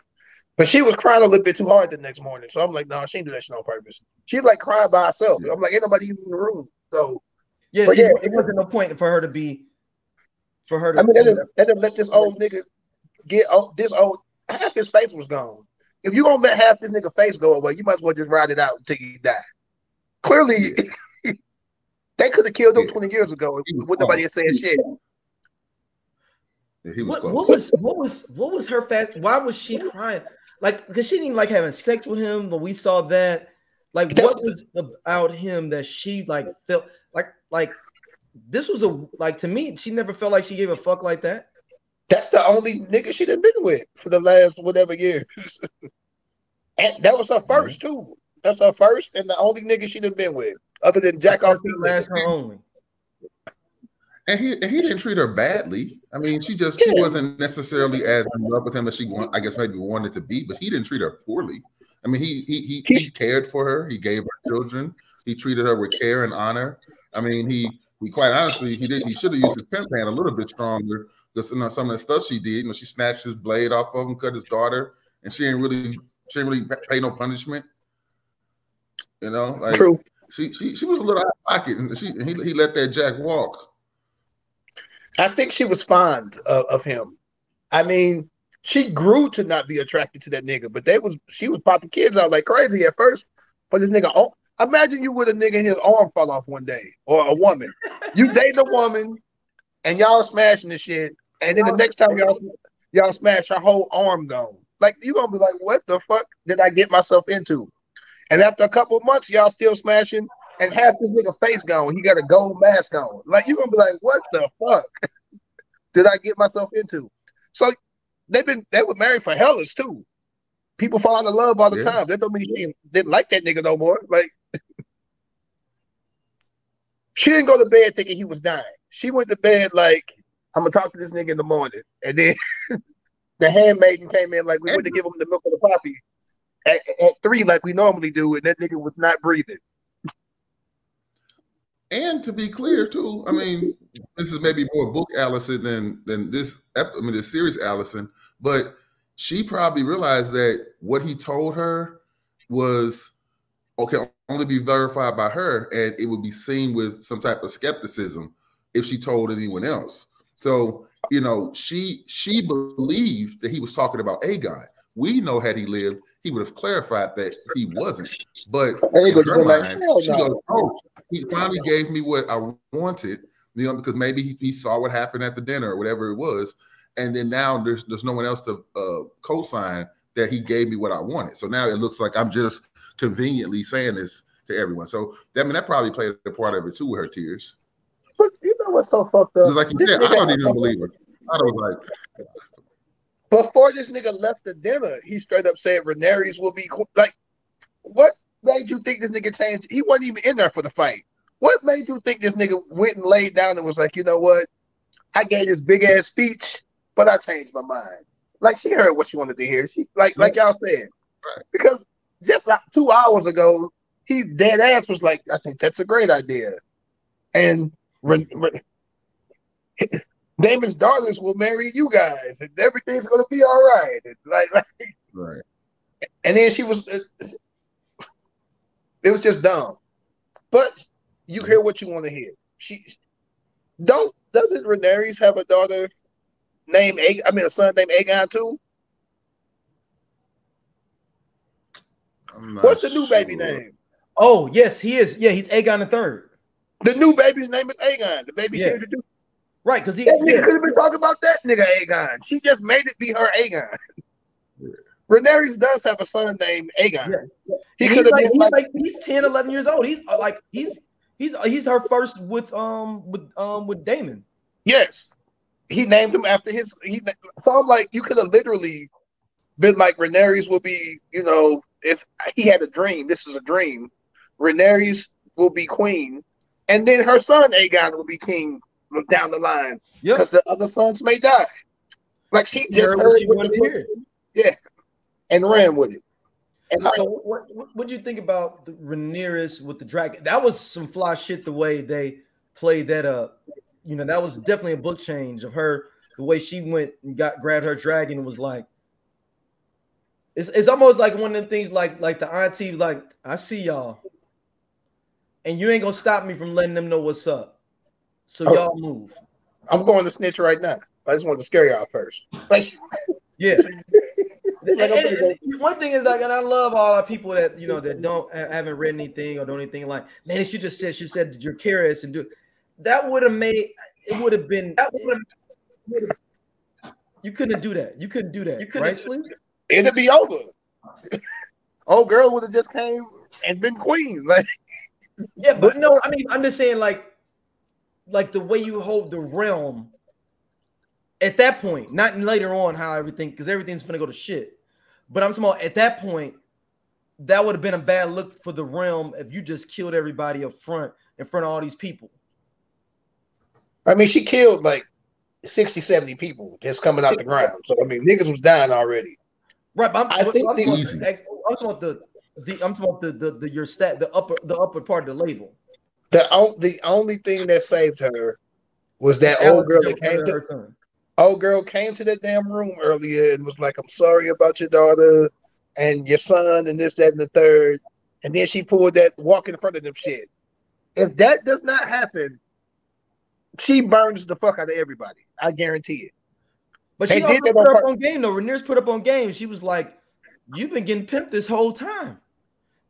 But she was crying a little bit too hard the next morning. So I'm like, no, she didn't do that shit on purpose. She's like crying by herself. I'm like, ain't nobody even in the room. So Yeah, But it, yeah, it wasn't no point for her to be, for her to. I mean, they didn't, they didn't let this old nigga get oh, this old half his face was gone. If you gonna let half this nigga face go away, you might as well just ride it out until you die. Clearly, [laughs] they could have killed him Yeah. 20 years ago He was with nobody close. saying shit. Yeah, he was what, close. what was what was what was her fact? Why was she crying? Like, because she didn't like having sex with him, but we saw that. Like, That's- what was about him that she like felt like like this was a like to me? She never felt like she gave a fuck like that. That's the only nigga she done been with for the last whatever years. [laughs] and that was her first too. That's her first and the only nigga she done been with, other than Jack off. Last her only. And he and he didn't treat her badly. I mean, she just she wasn't necessarily as in love with him as she want. I guess maybe wanted to be, but he didn't treat her poorly. I mean, he he he, he cared for her. He gave her children. He treated her with care and honor. I mean, he he quite honestly he did he should have used his pimp hand a little bit stronger because you know some of the stuff she did. You know, she snatched his blade off of him, cut his daughter, and she ain't really she ain't really pay no punishment. You know, like True. she she she was a little out of pocket, and she he, he let that Jack walk. I think she was fond of, of him. I mean, she grew to not be attracted to that nigga, but they was she was popping kids out like crazy at first. But this nigga, oh, imagine you with a nigga and his arm fall off one day, or a woman. You date a woman, and y'all smashing the shit, and then the oh, next time y'all y'all smash, her whole arm gone. Like you're gonna be like, what the fuck did I get myself into? And after a couple of months, y'all still smashing, and half this nigga face gone. He got a gold mask on. Like you're gonna be like, what the fuck [laughs] did I get myself into? So they've been they were married for hellas too. People fall out of love all the Yeah. time. That don't mean she didn't, didn't like that nigga no more. Like [laughs] she didn't go to bed thinking he was dying. She went to bed like I'm gonna talk to this nigga in the morning, and then [laughs] the handmaiden came in like we went to give him the milk of the poppy at, at three like we normally do, and that nigga was not breathing. And to be clear, too, I mean, this is maybe more book Alicent than than this. I mean, this series Alicent, but she probably realized that what he told her was okay, only be verified by her, and it would be seen with some type of skepticism if she told anyone else. So, you know, she she believed that he was talking about Aegon. We know had he lived, he would have clarified that he wasn't. But in Aegon her was like, she no." goes, "Oh, he finally gave me what I wanted, you know, because maybe he, he saw what happened at the dinner or whatever it was, and then now there's there's no one else to uh, co-sign that he gave me what I wanted. So now it looks like I'm just conveniently saying this to everyone. So I mean, that probably played a part of it too with her tears. But you know what's so fucked up? It's like said, I don't even believe it. I was like, Before this nigga left the dinner, he straight up said Rhaenyra will be like, what made you think this nigga changed? He wasn't even in there for the fight. What made you think this nigga went and laid down and was like, you know what? I gave this big ass speech, but I changed my mind. Like she heard what she wanted to hear. She like like y'all said, because just like two hours ago, he dead ass was like, I think that's a great idea, and Ren- Ren- Daemon's daughters will marry you guys, and everything's gonna be all right. And like, like, right. and then she was, uh, it was just dumb. But you hear what you want to hear. She don't doesn't Rhaenyra have a daughter named A? I mean, a son named Aegon too. What's the new baby name? Oh yes, he is. Yeah, he's Aegon the third. The new baby's name is Aegon. The baby she Yeah. introduced. Right, because he. That nigga Yeah, could have been talking about that nigga Aegon. She just made it be her Aegon. Yeah. Rhaenyra does have a son named Aegon. Yeah. He could he's have like, been he's like, like he's 10, 11 years old. He's uh, like he's he's he's her first with um with um with Daemon. Yes. He named him after his he so I'm like you could have literally been like Rhaenyra will be, you know, if he had a dream, this is a dream. Rhaenyra will be queen, and then her son Aegon will be king down the line Yep. because the other sons may die. Like she just Heard heard, what she the to hear. yeah, and ran with it. And I, So what what would you think about the Rhaenyra with the dragon? That was some fly shit. The way they played that up, you know, that was definitely a book change of her. The way she went and got grabbed her dragon was like, it's, it's almost like one of the things like like the auntie like I see y'all, and you ain't gonna stop me from letting them know what's up. So Oh. y'all move. I'm going to snitch right now. I just wanted to scare y'all first. Like, [laughs] Yeah. And- and- and one thing is like, and I love all our people that you know that don't haven't read anything or do anything like, man, she just said she said that you're curious and do that would have made it would have been that would have you couldn't do that. You couldn't do that. You couldn't right, Sleep? it'd be over. [laughs] Old girl would have just came and been queen. Like, Yeah, but no, I mean, I'm just saying, like, like the way you hold the realm at that point, not later on, how everything, because everything's gonna go to shit. But I'm talking about at that point, that would have been a bad look for the realm if you just killed everybody up front in front of all these people. I mean, she killed like 60, 70 people just coming out the ground. So, I mean, niggas was dying already. Right, but I'm, I think I'm, the- Easy. I'm talking about the, the I'm talking about the, the the your stat the upper the upper part of the label. The, o- the only thing that saved her was that old girl that came to, Her old girl came to that damn room earlier and was like, I'm sorry about your daughter and your son and this, that, and the third. And then she pulled that walk in front of them shit. If that does not happen, she burns the fuck out of everybody. I guarantee it. But They she did put up on game though. Rhaenyra's put up on game. She was like, "You've been getting pimped this whole time.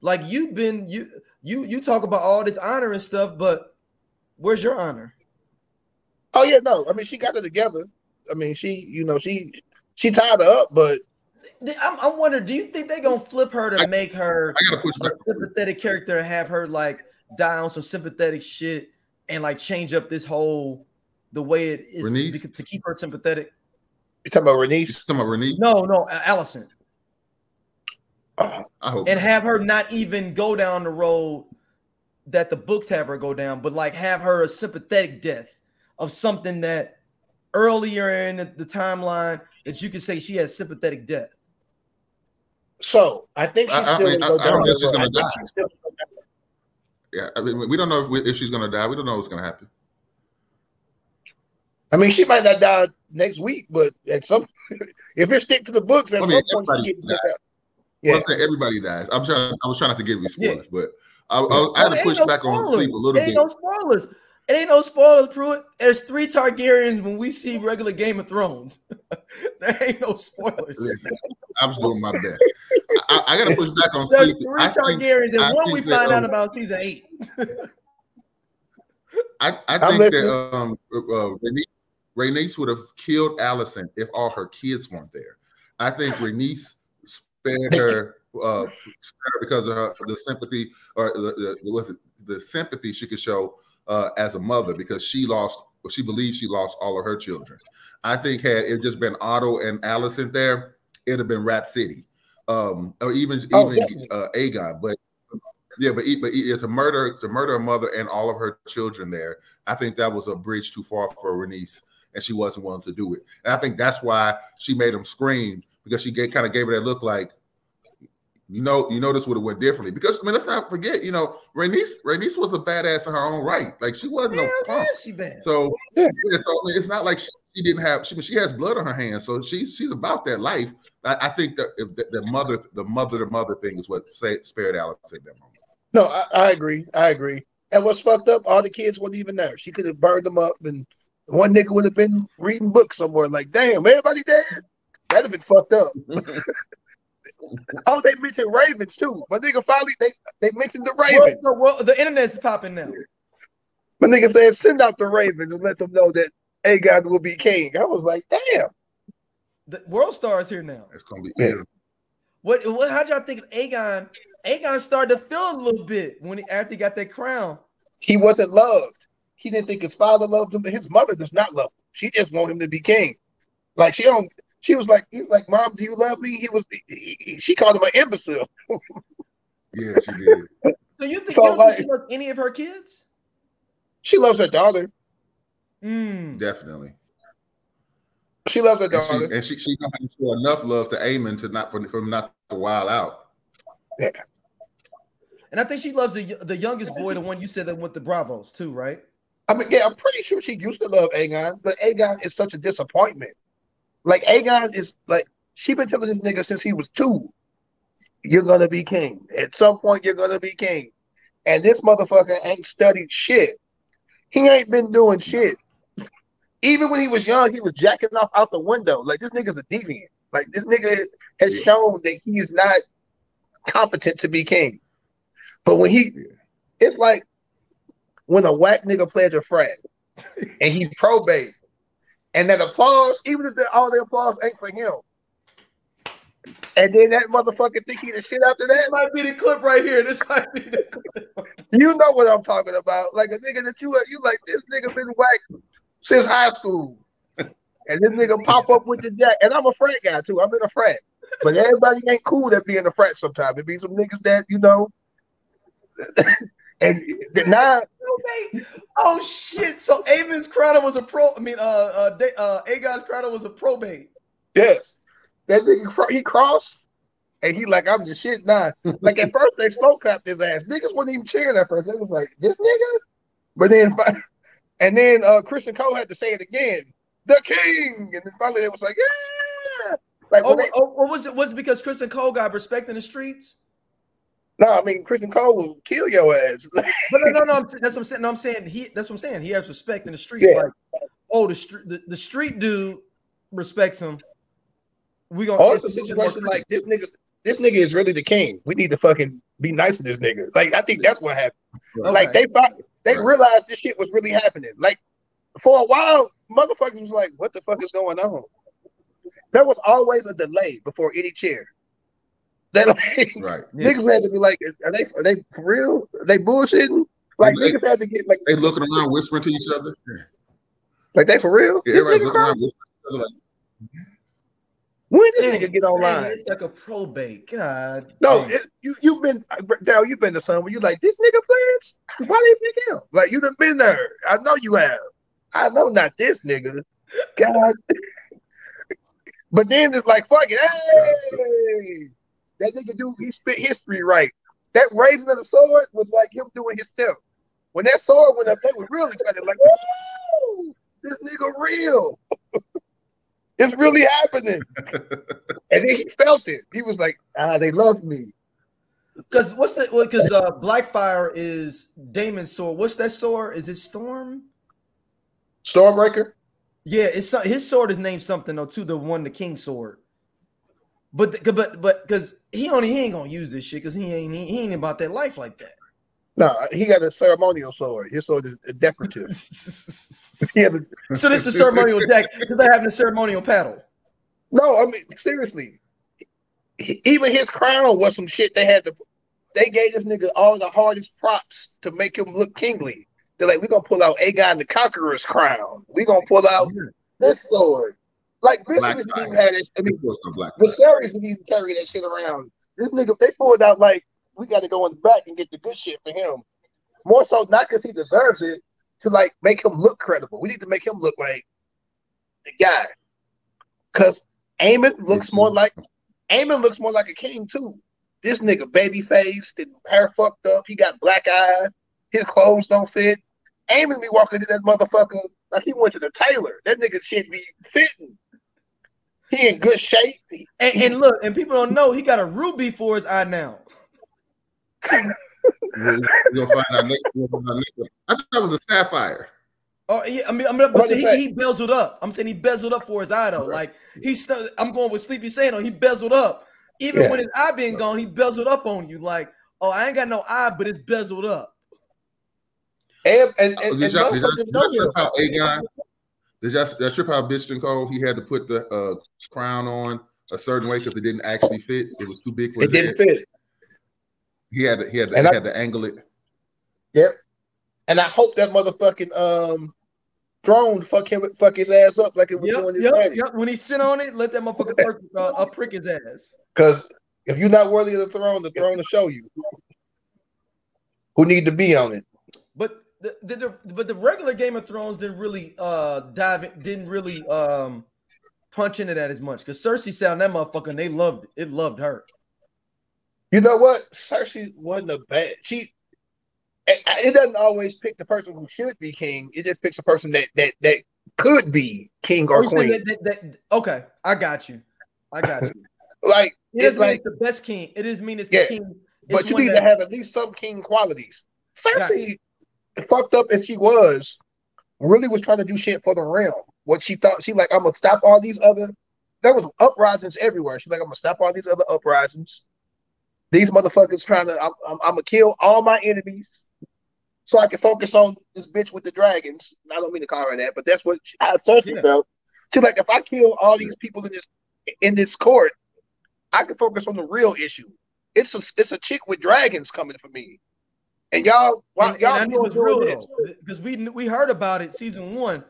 Like you've been you you you talk about all this honor and stuff, but where's your honor? Oh yeah, no. I mean, she got it together. I mean, she, you know, she she tied her up, but I'm, I'm wondering, do you think they're gonna flip her to I- make her I gotta push a sympathetic character and have her like die on some sympathetic shit and like change up this whole the way it is Rhaenys? to keep her sympathetic? you talking about You Rhaenys? talking about Rhaenys? No, no, Alicent. I and not. have her not even go down the road that the books have her go down, but like have her a sympathetic death of something that earlier in the, the timeline that you could say she has sympathetic death. So I think she's I- I still mean, gonna go I- I down. know if that she's gonna I die. she's still gonna go. Yeah, I mean, we don't know if, we, if she's gonna die. We don't know what's gonna happen. I mean, she might not die next week, but at some, [laughs] if it stick to the books, at I mean, some point, she everybody get dies. out. Well, I'm saying everybody dies. I'm trying. I was trying not to give you Yeah. spoilers, but I, I, I had to push no back on sleep a little It ain't bit. no spoilers. It ain't no spoilers, Pruitt. There's three Targaryens when we see regular Game of Thrones. [laughs] there ain't no spoilers. Listen, I was doing my best. I, I got to push back on There's sleep. three I think, Targaryens, and I one we think that, find out um, about season eight. [laughs] I, I think listening. that um, uh, Rhaenys, Rhaenys would have killed Alicent if all her kids weren't there. I think Rhaenys spared her, uh, because of her, the sympathy or the, the was it the sympathy she could show uh, as a mother because she lost. She believes she lost all of her children. I think had it just been Otto and Alicent there, it'd have been Rap City, um, or even Oh, even definitely. uh, Aegon. But yeah, but but to murder to murder a mother and all of her children there, I think that was a bridge too far for Rhaenys, and she wasn't willing to do it. And I think that's why she made him scream because she gave, kind of gave her that look like, you know, you know, this would have went differently. Because I mean, let's not forget, you know, Rhaenys Rhaenys was a badass in her own right. Like she wasn't no Hell yeah, punk. she bad. So, Yeah. yeah, so I mean, it's not like she, she didn't have. She, she has blood on her hands, so she's she's about that life. I, I think that if the, the mother, the mother to mother thing is what say, spared Alex at that moment. no, I, I agree. I agree. And what's fucked up? All the kids weren't even there. She could have burned them up, and one nigga would have been reading books somewhere. Like, damn, everybody dead. That'd have been fucked up. [laughs] oh, they mentioned ravens too. My nigga finally they they mentioned the Well, ravens. the, well, the internet's popping now. My nigga said send out the ravens and let them know that Aegon will be king. I was like, damn. The World Star is here now. It's gonna be. Yeah. What? What? How'd y'all think of Aegon? Aegon started to feel a little bit when he after he got that crown. He wasn't loved. He didn't think his father loved him, but his mother does not love him. She just want him to be king. Like she don't. She was like, he was like, Mom, do you love me? He was. he- he- she called him an imbecile. Yeah, she did. So you think, So, you don't like- she loves any of her kids? She loves her daughter. Mm. Definitely. She loves her And she daughter. and she she know how to show enough love to Aemond to not for, for not to wild out. Yeah, and I think she loves the the youngest boy, the one you said that went to Braavos too, right? I mean, yeah, I'm pretty sure she used to love Aegon, but Aegon is such a disappointment. Like Aegon is like she been telling this nigga since he was two, you're gonna be king. At some point, you're gonna be king. And this motherfucker ain't studied shit. He ain't been doing shit. Even when he was young, he was jacking off out the window. Like this nigga's a deviant. Like this nigga has Yeah. shown that he is not competent to be king. But when he, it's like when a whack nigga pledge a frat [laughs] and he probate, and that applause, even if the, all the applause ain't for him, and then that motherfucker think he the shit after This that, might be the clip right here. This might be the clip. you know what I'm talking about. Like a nigga that you uh, you like this nigga been whack since high school. And this nigga pop up with the jack. And I'm a frat guy too. I'm in a frat. But everybody ain't cool that be in a frat sometimes. It be some niggas that, you know. And now. Oh shit! So Aemond's crown was a pro. I mean, uh, uh, they, uh, Aegon's crown was a probate. Yes. That nigga he crossed and he like, I'm the shit now. Like at first they slow clapped his ass. Niggas wasn't even cheering at first. It was like, this nigga? But then [laughs] and then uh Criston Cole had to say it again. The king. And then finally they was like, yeah. Like Oh, they, oh, was it was it because Criston Cole got respect in the streets? No, I mean Criston Cole will kill your ass. But no, no, no. I'm, that's what I'm saying. No, I'm saying he. That's what I'm saying. He has respect in the streets. Yeah. Like, oh, the street, the, the street dude respects him. We gonna. oh, a it's- it's situation like this nigga, this nigga is really the king. We need to fucking be nice to this nigga. Like I think that's what happened. Okay. Like they thought they realized this shit was really happening. Like for a while, motherfuckers was like, "What the fuck is going on?" There was always a delay before any chair. They like Right. Yeah. niggas had to be like, "Are they are they for real? Are they bullshitting?" Like They- niggas had to get like, They looking around, whispering to each other. Like they for real? This everybody's looking around, whispering to each other like, When did this nigga get online? Dang, it's like a probate. God. No, it, you you've been Daryl, you've been to some where you like this nigga plans? Why they pick him? Like you done been there. I know you have. I know not this nigga. God. [laughs] but then it's like fuck it. Hey, that nigga do he spit history right. That raising of the sword was like him doing his step. When that sword went up, they was really excited, like, whoa, this nigga real. [laughs] it's really happening. [laughs] and then he felt it. He was like, ah, they love me. Because what's the because uh Blackfyre is Daemon's sword. What's that sword? Is it Storm? Stormbreaker? Yeah, it's his sword is named something though too. The one, the King sword. But but but because he only he ain't gonna use this shit because he ain't he, he ain't about that life like that. No, he got a ceremonial sword. His sword is decorative. a, [laughs] so this is a ceremonial deck because they're having a ceremonial paddle. no, I mean seriously. He- even his crown was some shit they had to. They gave this nigga all the hardest props to make him look kingly. They're like, we're gonna pull out Aegon the Conqueror's crown. We're gonna pull out this sword. Like Viserys didn't even have this. I mean, Of course, no black. Viserys didn't even carry that shit around. This nigga, they pulled out like we got to go in the back and get the good shit for him. More so, not because he deserves it, to like make him look credible. We need to make him look like the guy. Because Aemond looks more like Aemond looks more like a king too. This nigga baby faced, hair fucked up. He got black eye. His clothes don't fit. Amon be walking to that motherfucker like he went to the tailor. That nigga shit be fitting. He in good shape. And, and look, and people don't know he got a ruby for his eye now. We'll, we'll find out next. We'll find out next. I thought that was a sapphire. Oh, yeah, I mean, I'm but What see, is he, that? he bezeled up. I'm saying he bezeled up for his eye though. Right. Like he's still. I'm going with Sleepy saying though. He bezeled up. Even Yeah. when his eye being gone, he bezeled up on you. Like, oh, I ain't got no eye, but it's bezeled up. And and, Oh, and, did and y'all, did y'all, motherfuckers did know y'all trip him. how Aegon? Did y'all, y'all trip how bitch and Cole? He had to put the uh, crown on a certain way because it didn't actually fit. It was too big for It his didn't fit. He had to, he had to, And he I- had to angle it. Yep. And I hope that motherfucking um throne fuck him fuck his ass up like it was Yep, doing his yep, daddy. yep. When he sit on it, let that motherfucker prick, uh, [laughs] uh, prick his ass. Because if you're not worthy of the throne, the throne will show you who need to be on it. But the, the, the but the regular Game of Thrones didn't really uh dive in, didn't really um punch into that as much because Cersei sound that motherfucker and they loved it. It loved her. You know what? Cersei wasn't a bad. She. It, it doesn't always pick the person who should be king. It just picks a person that that that could be king or Oh, queen. that, that, that- okay, I got you. I got you. [laughs] Like, It it's doesn't mean it's the best king. It doesn't mean it's Yeah, the king. but you need to have at least some king qualities. Cersei, fucked up as she was, really was trying to do shit for the realm. What she thought, she like, I'm gonna stop all these other. There was uprisings everywhere. She's like, I'm gonna stop all these other uprisings. These motherfuckers trying to, I'm, I'm, I'm gonna kill all my enemies, so I can focus on this bitch with the dragons. I don't mean to call her that, but that's what she, how Cersei Yeah. felt. She's like, if I kill all these people in this in this court, I can focus on the real issue. It's a it's a chick with dragons coming for me, and y'all, why, and, y'all and I know busy it's real this. though because we we heard about it season one.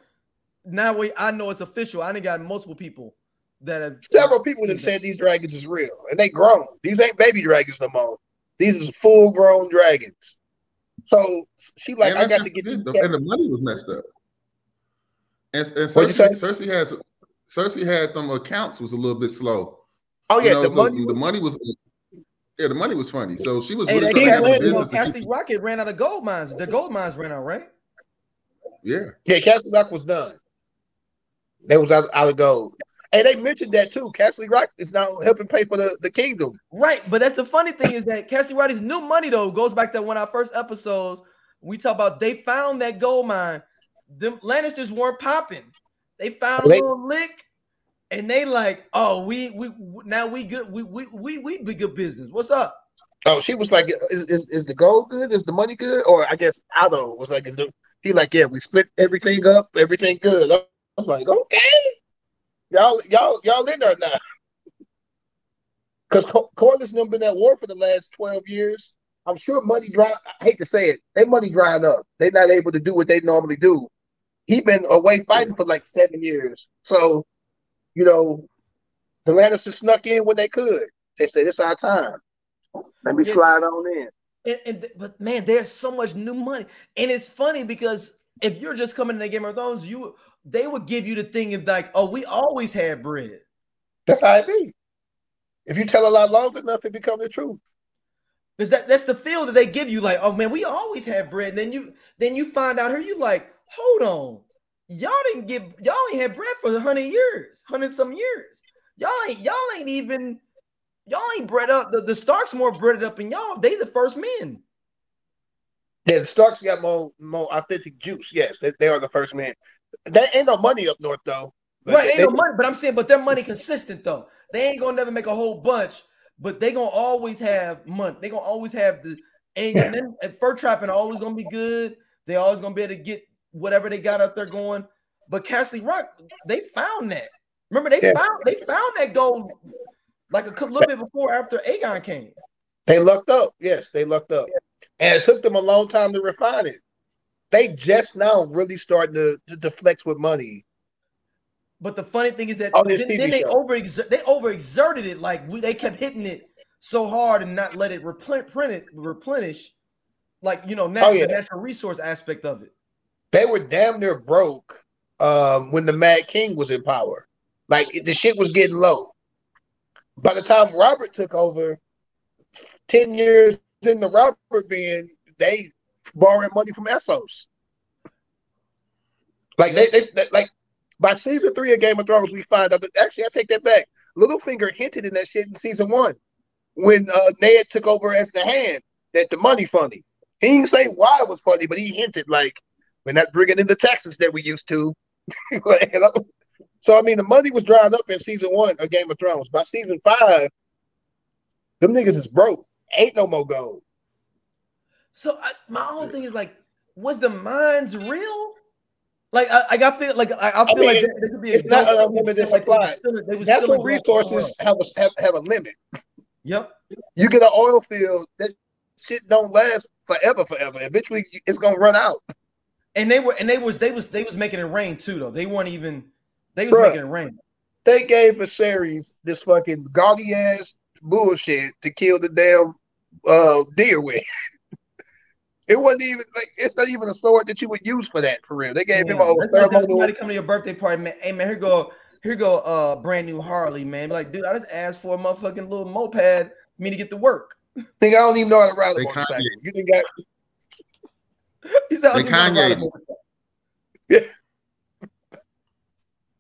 Now we I know it's official. I done got multiple people that have Several people that said these dragons is real, and they grown. These ain't baby dragons no more. These is full grown dragons. So she like, and I got to get it. these. The- and the money was messed up. And, and Cersei, Cersei has Cersei had them accounts was a little bit slow. Oh You yeah, know, the so money. the was- money was yeah, the money was funny. So she was Hey, really that King trying to have a business to Castle keep. Rocket ran out of gold mines. The gold mines ran out, right? Yeah, Yeah, Castle Rock was done. They was out, out of gold. And they mentioned that too. Castle Rock is now helping pay for the, the kingdom. Right, but that's the funny thing is that Cassie Roddy's new money though goes back to one of our first episodes. We talk about they found that gold mine. The Lannisters weren't popping. They found a little lick, and they like, oh, we we now we good. We we we we be good business. What's up? Oh, she was like, is, is, is the gold good? Is the money good? Or I guess Otto was like, is the, he like, yeah, we split everything up, everything good. I was like, okay, y'all, y'all, y'all in there now. [laughs] Because Co- Corlys them been at war for the last twelve years. I'm sure money dry. I hate to say it, they money drying up. They're not able to do what they normally do. He been away fighting for like seven years. So, you know, The Lannisters snuck in when they could. They said it's our time. Let me Yeah. slide on in. And, and but man, there's so much new money, and it's funny because if you're just coming to Game of Thrones, you they would give you the thing of like, oh, we always had bread. That's how it be. If you tell a lot long enough, it becomes the truth. Because that, that's the feel that they give you, like, oh man, we always had bread. And then you then you find out here, you like, hold on, y'all didn't get y'all ain't had bread for hundred years, hundred some years. Y'all ain't y'all ain't even y'all ain't bred up. The, the Starks more breaded up than y'all. They the first men. Yeah, the Starks got more more authentic juice. Yes, they, they are the first man. There ain't no money up north though. Right, they- ain't they- no money, but I'm saying, but their money consistent though. They ain't gonna never make a whole bunch, but they gonna always have money. They gonna always have the and, and then and fur trapping always gonna be good. They always gonna be able to get whatever they got out there going. But Castle Rock, they found that. Remember, they Yeah. found they found that gold like a little bit before after Aegon came. They lucked up. Yes, they lucked up. And it took them a long time to refine it. They just now really starting to, to, to flex with money. But the funny thing is that then, then they overexert they overexerted it. Like we, they kept hitting it so hard and not let it replen- print it replenish. Like you know, oh, nat- Oh, yeah. the natural resource aspect of it. They were damn near broke um, when the Mad King was in power. Like the shit was getting low. By the time Robert took over, 10 years into Robert being, they borrowing money from Essos. Like they, they, they- like by season three of Game of Thrones, we find out actually I take that back. Littlefinger hinted in that shit in season one when uh, Ned took over as the hand that the money funny. He didn't say why it was funny, but he hinted like we're not bringing in the taxes that we used to. [laughs] You know? So I mean, the money was drying up in season one of Game of Thrones. By season five, them niggas is broke. Ain't no more gold. So I, my whole thing is like, was the mines real? Like I, I got feel like I, I feel mean, like there, could be it's not unlimited like they supply. was still- they was still Natural resources have a have, have a limit. Yep. You get an oil field, that shit don't last forever, forever. Eventually, it's gonna run out. And they were and they was they was they was making it rain too though. They weren't even they was Bruh. making it rain. They gave Viserys this fucking gaudy ass bullshit to kill the damn uh, deer with. [laughs] it wasn't even like it's not even a sword that you would use for that for real. They gave him a Yeah, whole that's like if somebody come to your birthday party, man. Hey man, here go here go uh brand new Harley, man. Like, dude, I just asked for a motherfucking little moped for me to get to work. Nigga, I don't even know how to ride a motorcycle. You didn't got He said, I They don't even know how [laughs] to ride oh, a Kanye. motorcycle.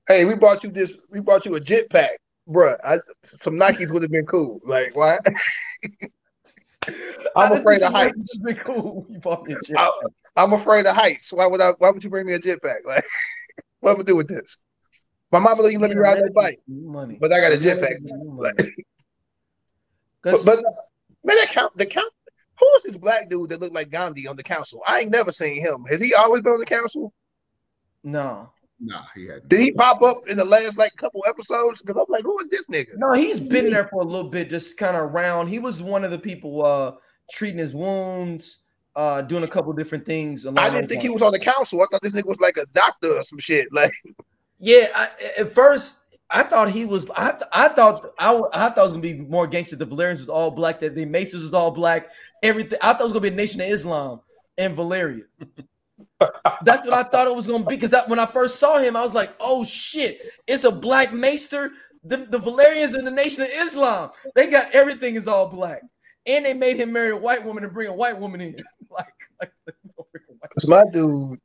hey, we bought you this, we bought you a jetpack, bruh. I, some Nikes would have been cool. Like, why? [laughs] I'm afraid of heights. This has been cool. You bought me a jet. I- I'm afraid of heights. Why would I? Why would you bring me a jetpack? [laughs] Like, what am I do with this? My mama don't let me ride that bike, Money. but I got a jetpack. But, but man, that count the count. Who was this black dude that looked like Gandhi on the council? I ain't never seen him. Has he always been on the council? no, Nah, he hadn't. Did he pop up in the last like couple episodes? Because I'm like, who is this nigga? no, he's been there for a little bit, just kind of around. He was one of the people uh treating his wounds, uh doing a couple different things. I didn't those think he was on the council. I thought this nigga was like a doctor or some shit. Like, Yeah, I, at first I thought he was. I th- I thought I, w- I thought it was gonna be more gangster. The Velaryons was all black. That the Masons was all black. Everything. I thought it was gonna be a Nation of Islam and Velaryon. That's what I thought it was gonna be. Because when I first saw him, I was like, "Oh shit! It's a black maester." The, the Velaryons and the Nation of Islam. They got everything is all black, and they made him marry a white woman and bring a white woman in. [laughs] like, like my dude,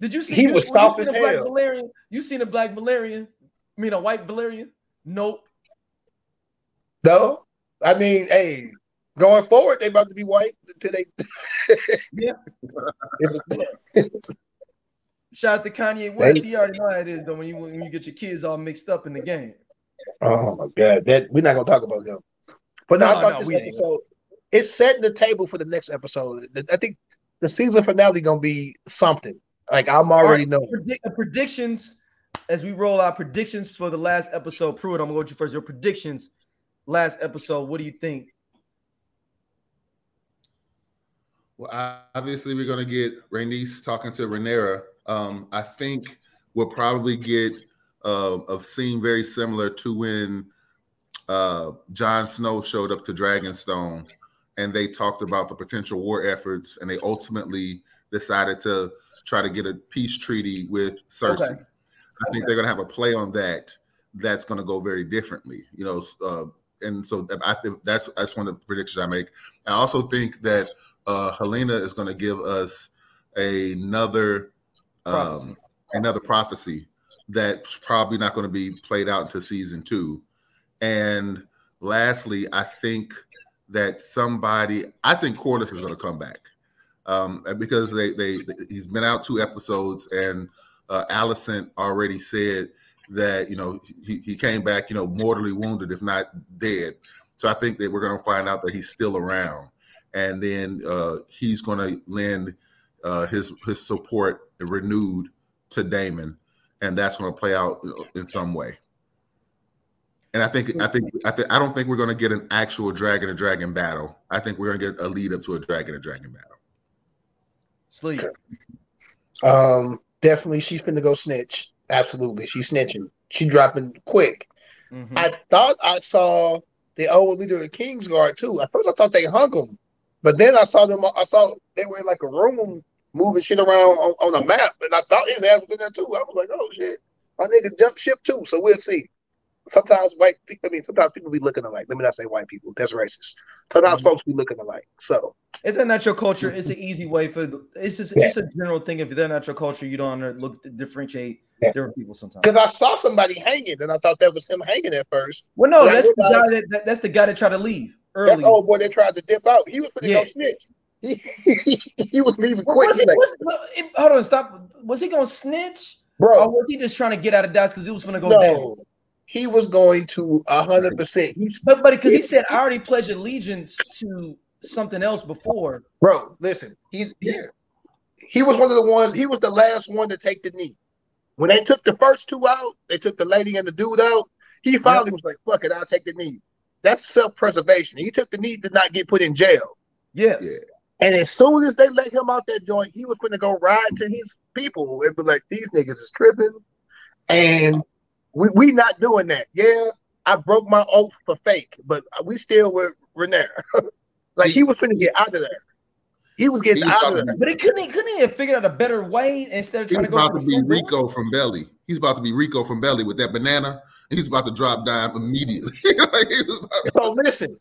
did you see? He you, was soft as a black hell. Velaryon? You seen a black Velaryon? I mean, a white Velaryon? Nope. though. I mean, hey, going forward, they about to be white they. [laughs] Yeah. [laughs] Shout out to Kanye West. He already know how it is though when you when you get your kids all mixed up in the game. Oh my god, that we're not gonna talk about them. But no, No, I thought no, this ain't. episode it's setting the table for the next episode. I think the season finale is gonna be something. Like I'm already knowing. Predict, uh, predictions as we roll out predictions for the last episode. Pruitt, I'm gonna go with you first. Your predictions last episode. What do you think? Well, obviously, we're going to get Rhaenys talking to Rhaenyra. Um, I think we'll probably get uh, a scene very similar to when uh, Jon Snow showed up to Dragonstone and they talked about the potential war efforts, and they ultimately decided to try to get a peace treaty with Cersei. Okay. I think okay. they're going to have a play on that. That's going to go very differently, you know. Uh, and so I think that's that's one of the predictions I make. I also think that uh, Helaena is going to give us another um, another prophecy that's probably not going to be played out into season two. And lastly, I think that somebody, I think Corlys is going to come back um, because they, they he's been out two episodes and uh, Alicent already said that you know he, he came back you know mortally wounded if not dead. So I think that we're going to find out that he's still around, and then uh, he's going to lend uh, his his support renewed to Daemon, and that's going to play out in some way. And I think I think I think I don't think we're going to get an actual dragon and dragon battle. I think we're going to get a lead up to a dragon and dragon battle. Sleep. Um, definitely, she's finna go snitch. Absolutely, she's snitching. She dropping quick. Mm-hmm. I thought I saw the old leader of the King's Guard too. At first, I thought they hung him, but then I saw them. I saw they were in like a room moving shit around on, on a map, and I thought his ass was in there too. I was like, oh shit, my nigga jumped ship too. So we'll see sometimes white I mean sometimes people be looking alike. Let me not say white people. That's racist. Sometimes mm-hmm. folks be looking alike. So if they're not your culture, it's an easy way for it's just yeah. it's a general thing. If they're not your culture, you don't look differentiate yeah. different people sometimes. Because I saw somebody hanging and I thought that was him hanging at first. Well, no, that's the guy that, that, that's the guy that tried to leave early. That's old boy that tried to dip out. He was for the yeah. go snitch. [laughs] He, he, was leaving quick. Was he, was, hold on, stop. Was he gonna snitch? Bro, or was he just trying to get out of dodge because he was gonna go no. down? he was going to hundred percent. He's but but because he [laughs] said I already pledged allegiance to something else before. Bro, listen, he yeah. he was one of the ones. He was the last one to take the knee. When they took the first two out, they took the lady and the dude out. He finally was like, "Fuck it, I'll take the knee." That's self preservation. He took the knee to not get put in jail. Yes. Yeah. And as soon as they let him out that joint, he was going to go ride to his people and be like, "These niggas is tripping," and we we not doing that. Yeah, I broke my oath for fake, but we still were Rhaenyra. [laughs] like he was going to get out of there. He was getting he out of there. But he couldn't he couldn't even figure out a better way instead of trying to go He's about to be Rico from Belly. He's about to be Rico from Belly with that banana. He's about to drop dime immediately. [laughs] like so listen,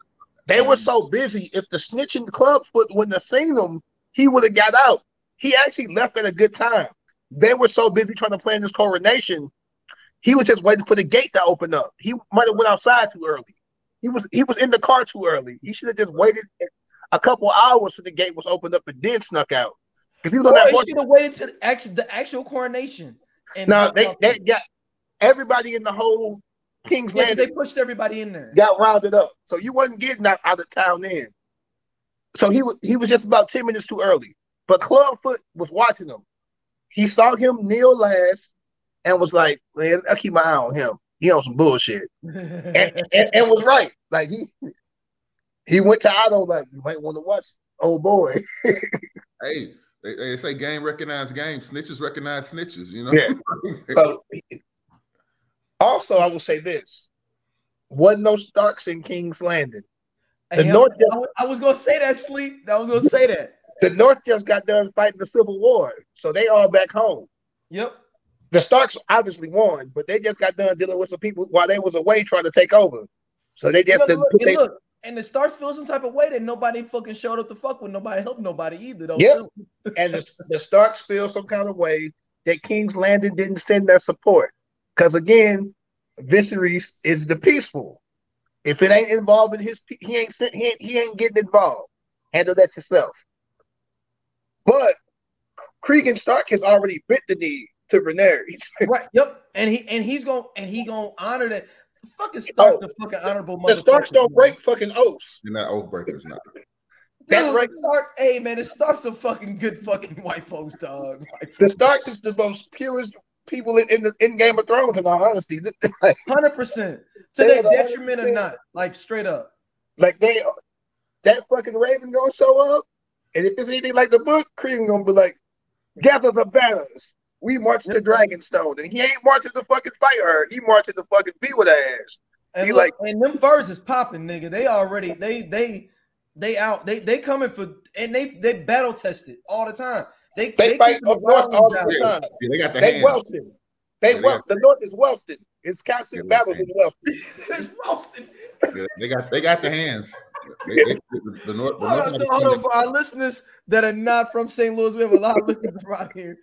they were so busy. If the snitching club wouldn't have seen him, he would have got out. He actually left at a good time. They were so busy trying to plan this coronation he was just waiting for the gate to open up. He might have went outside too early. He was he was in the car too early. He should have just waited a couple hours so the gate was opened up and then snuck out. Because he was on that. He should have waited to the actual the actual coronation. And now they, they got everybody in the whole King's yeah, They pushed everybody in there. Got rounded up, so you wasn't getting out, out of town then. So he was he was just about ten minutes too early. But Clubfoot was watching him. He saw him kneel last and was like, man, I keep my eye on him. He on some bullshit, and, [laughs] and, and, was right. Like he he went to Otto like you might want to watch old boy. [laughs] hey, they, they, say game recognize game, snitches recognize snitches. You know. Yeah. [laughs] so also, I will say this: wasn't no Starks in King's Landing. The hey, North I, was gonna say that sleep. I was gonna say that. The North just got done fighting the Civil War, so they all back home. Yep the Starks obviously won, but they just got done dealing with some people while they was away trying to take over. So they just look, look, they, look, and the Starks feel some type of way that nobody fucking showed up to fuck with nobody helped nobody either though. Yep. and the, the Starks feel some kind of way that King's Landing didn't send their support. Because again, Viserys is the peaceful. If it ain't involved in his, he ain't he ain't, he ain't getting involved. Handle that yourself. But Cregan Stark has already bit the knee to Rhaenyra. [laughs] right. Yep. And he and he's going and he gonna honor that. Fucking Stark, oh, the fucking honorable mother. The Starks don't break fucking oaths. And that oath breakers not. That's right. Stark, hey man, the Starks are fucking good fucking [laughs] white folks, dog. White the Starks is the most purest people in, in the in Game of Thrones, in all honesty. [laughs] Hundred percent. To their detriment or not, like straight up. Like they that fucking Raven gonna show up, and if it's anything like the book, Creed gonna be like, gather the banners. We marched to Dragonstone, and he ain't marching to fucking fight her. He marching to fucking be with her ass. And He look, like- and them furs is popping, nigga. They already they they they out. They they coming for and they they battle tested all the time. They They fight the up north all the time. Yeah, they got the They hands. Wellston. They Yeah, well, the North is Wellston. [laughs] It's constant Yeah, battles they- in Wellston. It's roasted. Yeah, they got they got the hands. They, they, the, the north, the Hold on, so the hold on for our listeners that are not from St. Louis. We have a lot of listeners [laughs] around here.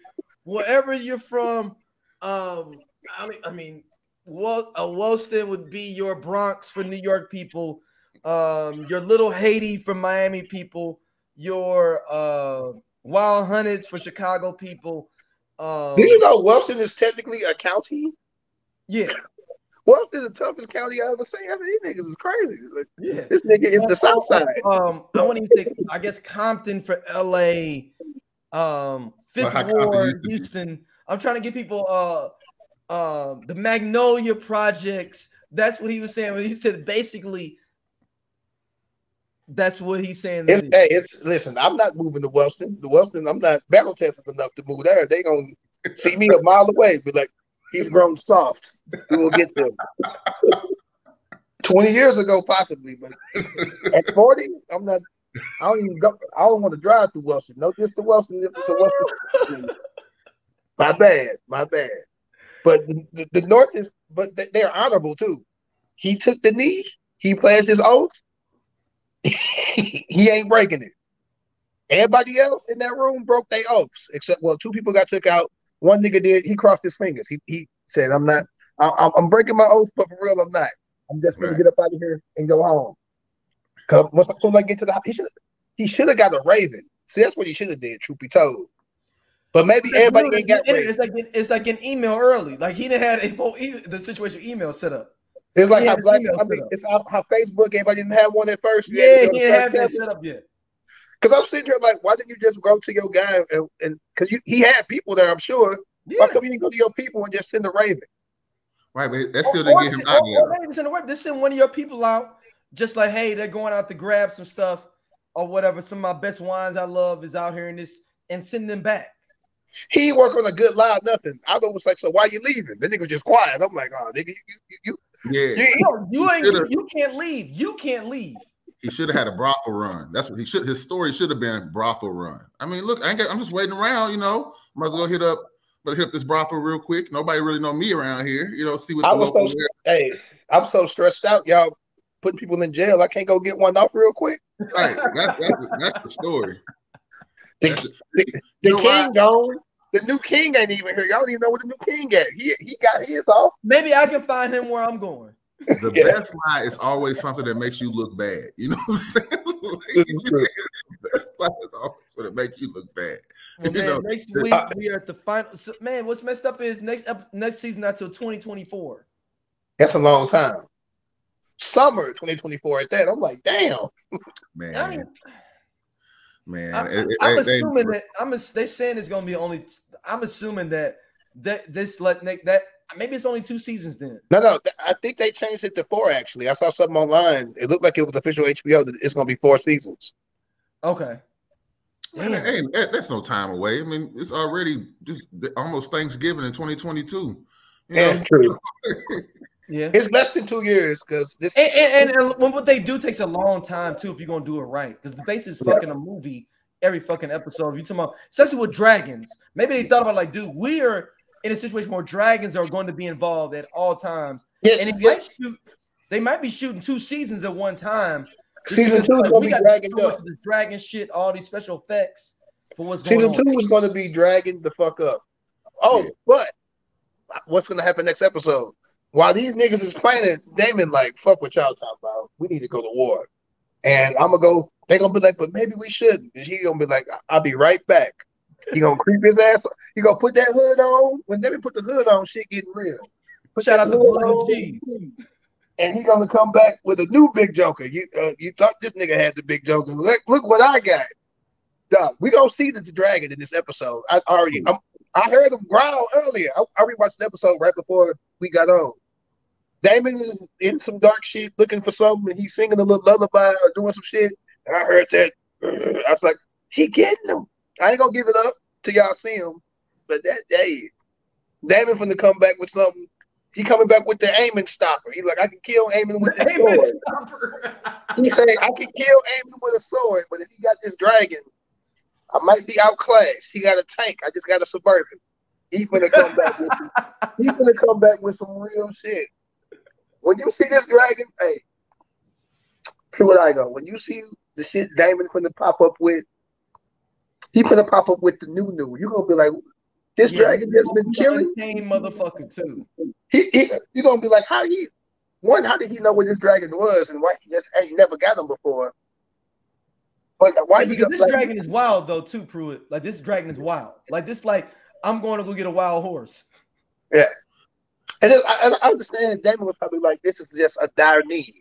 Wherever you're from, um, I mean, I mean, Wel- uh, Wellston would be your Bronx for New York people, um, your Little Haiti for Miami people, your uh, Wild Hunnets for Chicago people. Um, Do you know Wellston is technically a county? yeah, [laughs] Wellston is the toughest county I ever seen. I mean, these niggas is crazy. Like, yeah. this nigga is the South Side. Um, I want to say, I guess Compton for LA, um, Fifth how Ward, used to be. Houston. I'm trying to get people uh uh the Magnolia projects. That's what he was saying. When he said basically that's what he's saying. it- hey, it's listen. I'm not moving to Wellston. The Wellston, I'm not battle tested enough to move there. They gonna [laughs] see me a mile away, be like, he's grown soft. We will get to him. [laughs] Twenty years ago, possibly, but at forty, I'm not. I don't even go. I don't want to drive to Wellston. No, just to Wellston. Just to Wellston. [laughs] my bad. My bad. But the, the, North is, but they- they're honorable too. He took the knee. He pledged his oath. [laughs] he ain't breaking it. Everybody else in that room broke their oaths, except well, two people got took out. One nigga did. He crossed his fingers. He he said, "I'm not. I, I'm, I'm breaking my oath, but for real, I'm not. I'm just gonna Right. get up out of here and go home." Cause once as soon as I get to the house, he should he should have got a raven. See, that's what he should have did. Truth be told, but maybe everybody ain't got raven. it's like it's like an email early. Like he didn't have a whole e- the situation email set up. It's like how the black. I set mean, it's how, how Facebook. Everybody didn't have one at first. Yeah, he didn't have that set up yet. Because I'm sitting here like, why didn't you just go to your guy and and because you he had people there, I'm sure. Yeah. Why Yeah. come you didn't go to your people and just send a raven? Right, but that still Or- didn't or get him send- out or- of or there. not even send a web. Just send one of your people out, just like, hey, they're going out to grab some stuff or whatever. Some of my best wines I love is out here in this, and send them back. He ain't work on a good lie, nothing. I was like, so why you leaving? The nigga was just quiet. I'm like, oh, nigga, you you you, Yeah, you, No, you ain't. should've- You can't leave. You can't leave. he should have had a brothel run. That's what he should. His story should have been brothel run. I mean, look, I ain't got, I'm just waiting around. You know, might as well hit up, but hit up this brothel real quick. Nobody really know me around here. You know, see what I the was local. so hey, I'm so stressed out, y'all putting people in jail. I can't go get one off real quick. right, that's, that's, the- that's the story. The, That's the- the You know king gone. The new king ain't even here. Y'all don't even know where the new king at. He he got his off. Maybe I can find him where I'm going. The Yeah. best lie is always something that makes you look bad. You know what I'm saying? [laughs] Like, This is true. [laughs] the best lie is always going to make you look bad. Well, You man, know, next the- week we are at the final. so- man, what's messed up is next ep- next season not till 2024. That's a long time. Summer 2024 at that. I'm like, damn. Man, I mean, man. I, it- it- am they- they- assuming that I'm. ass- They saying it's gonna be only. I'm assuming that that this let Nick that maybe it's only two seasons then. No, no. I think they changed it to four. Actually, I saw something online. It looked like it was official HBO. That it's going to be four seasons. Okay. Man, Damn. hey, that- that's no time away. I mean, it's already just almost Thanksgiving in 2022. You know? Yeah, true. [laughs] Yeah. It's less than two years because this. And, and, and, and what they do takes a long time too if you're gonna do it right because the base is fucking a movie every fucking episode. If you talking about especially with dragons, maybe they thought about like, dude, we are in a situation where dragons are going to be involved at all times, yeah, and yeah, might shoot. They might be shooting two seasons at one time. Season two is like, we be got dragging so up. this dragon shit, all these special effects for what's going Season on. two is going to be dragging the fuck up. Oh, Yeah. but what's going to happen next episode? While these niggas is planning, Daemon like, fuck what y'all talking about. We need to go to war. And I'm gonna go. They gonna be like, but maybe we shouldn't. And he gonna be like, I'll be right back. He gonna creep his ass. He gonna put that hood on. When Daemon put the hood on, shit getting real. Put Shout that out to hood Blood on, And he gonna come back with a new big joker. You uh, you thought this nigga had the big joker. Look, look what I got. Dog, we gonna see the dragon in this episode. I already, I'm, I heard him growl earlier. I, I rewatched the episode right before we got on. Daemon is in some dark shit, looking for something, and he's singing a little lullaby or doing some shit. And I heard that. I was like, he getting them. I ain't gonna give it up till y'all see him. But that day, Daemon finna come back with something He coming back with the Aemond stopper. He like, I can kill Aemond with Amen, sword. stopper. He say, I can kill Aemond with a sword, but if he got this dragon, I might be outclassed. He got a tank. I just got a suburban. He finna come back with some, he [laughs] finna come back with some real shit. When you see this dragon, hey, true what I go. When you see the shit Daemon finna pop up with, he finna pop up with the new new. You're gonna be like, this Yeah, dragon he's just been an chilling. motherfucker too. He, he you gonna be like, how he one, how did he know what this dragon was and why he just ain't never got him before? But why he because this like, dragon is wild though too, Pruitt. Like this dragon is wild. Like this, like I'm going to go get a wild horse. Yeah, and it, I, I understand that Daemon was probably like, this is just a dire need.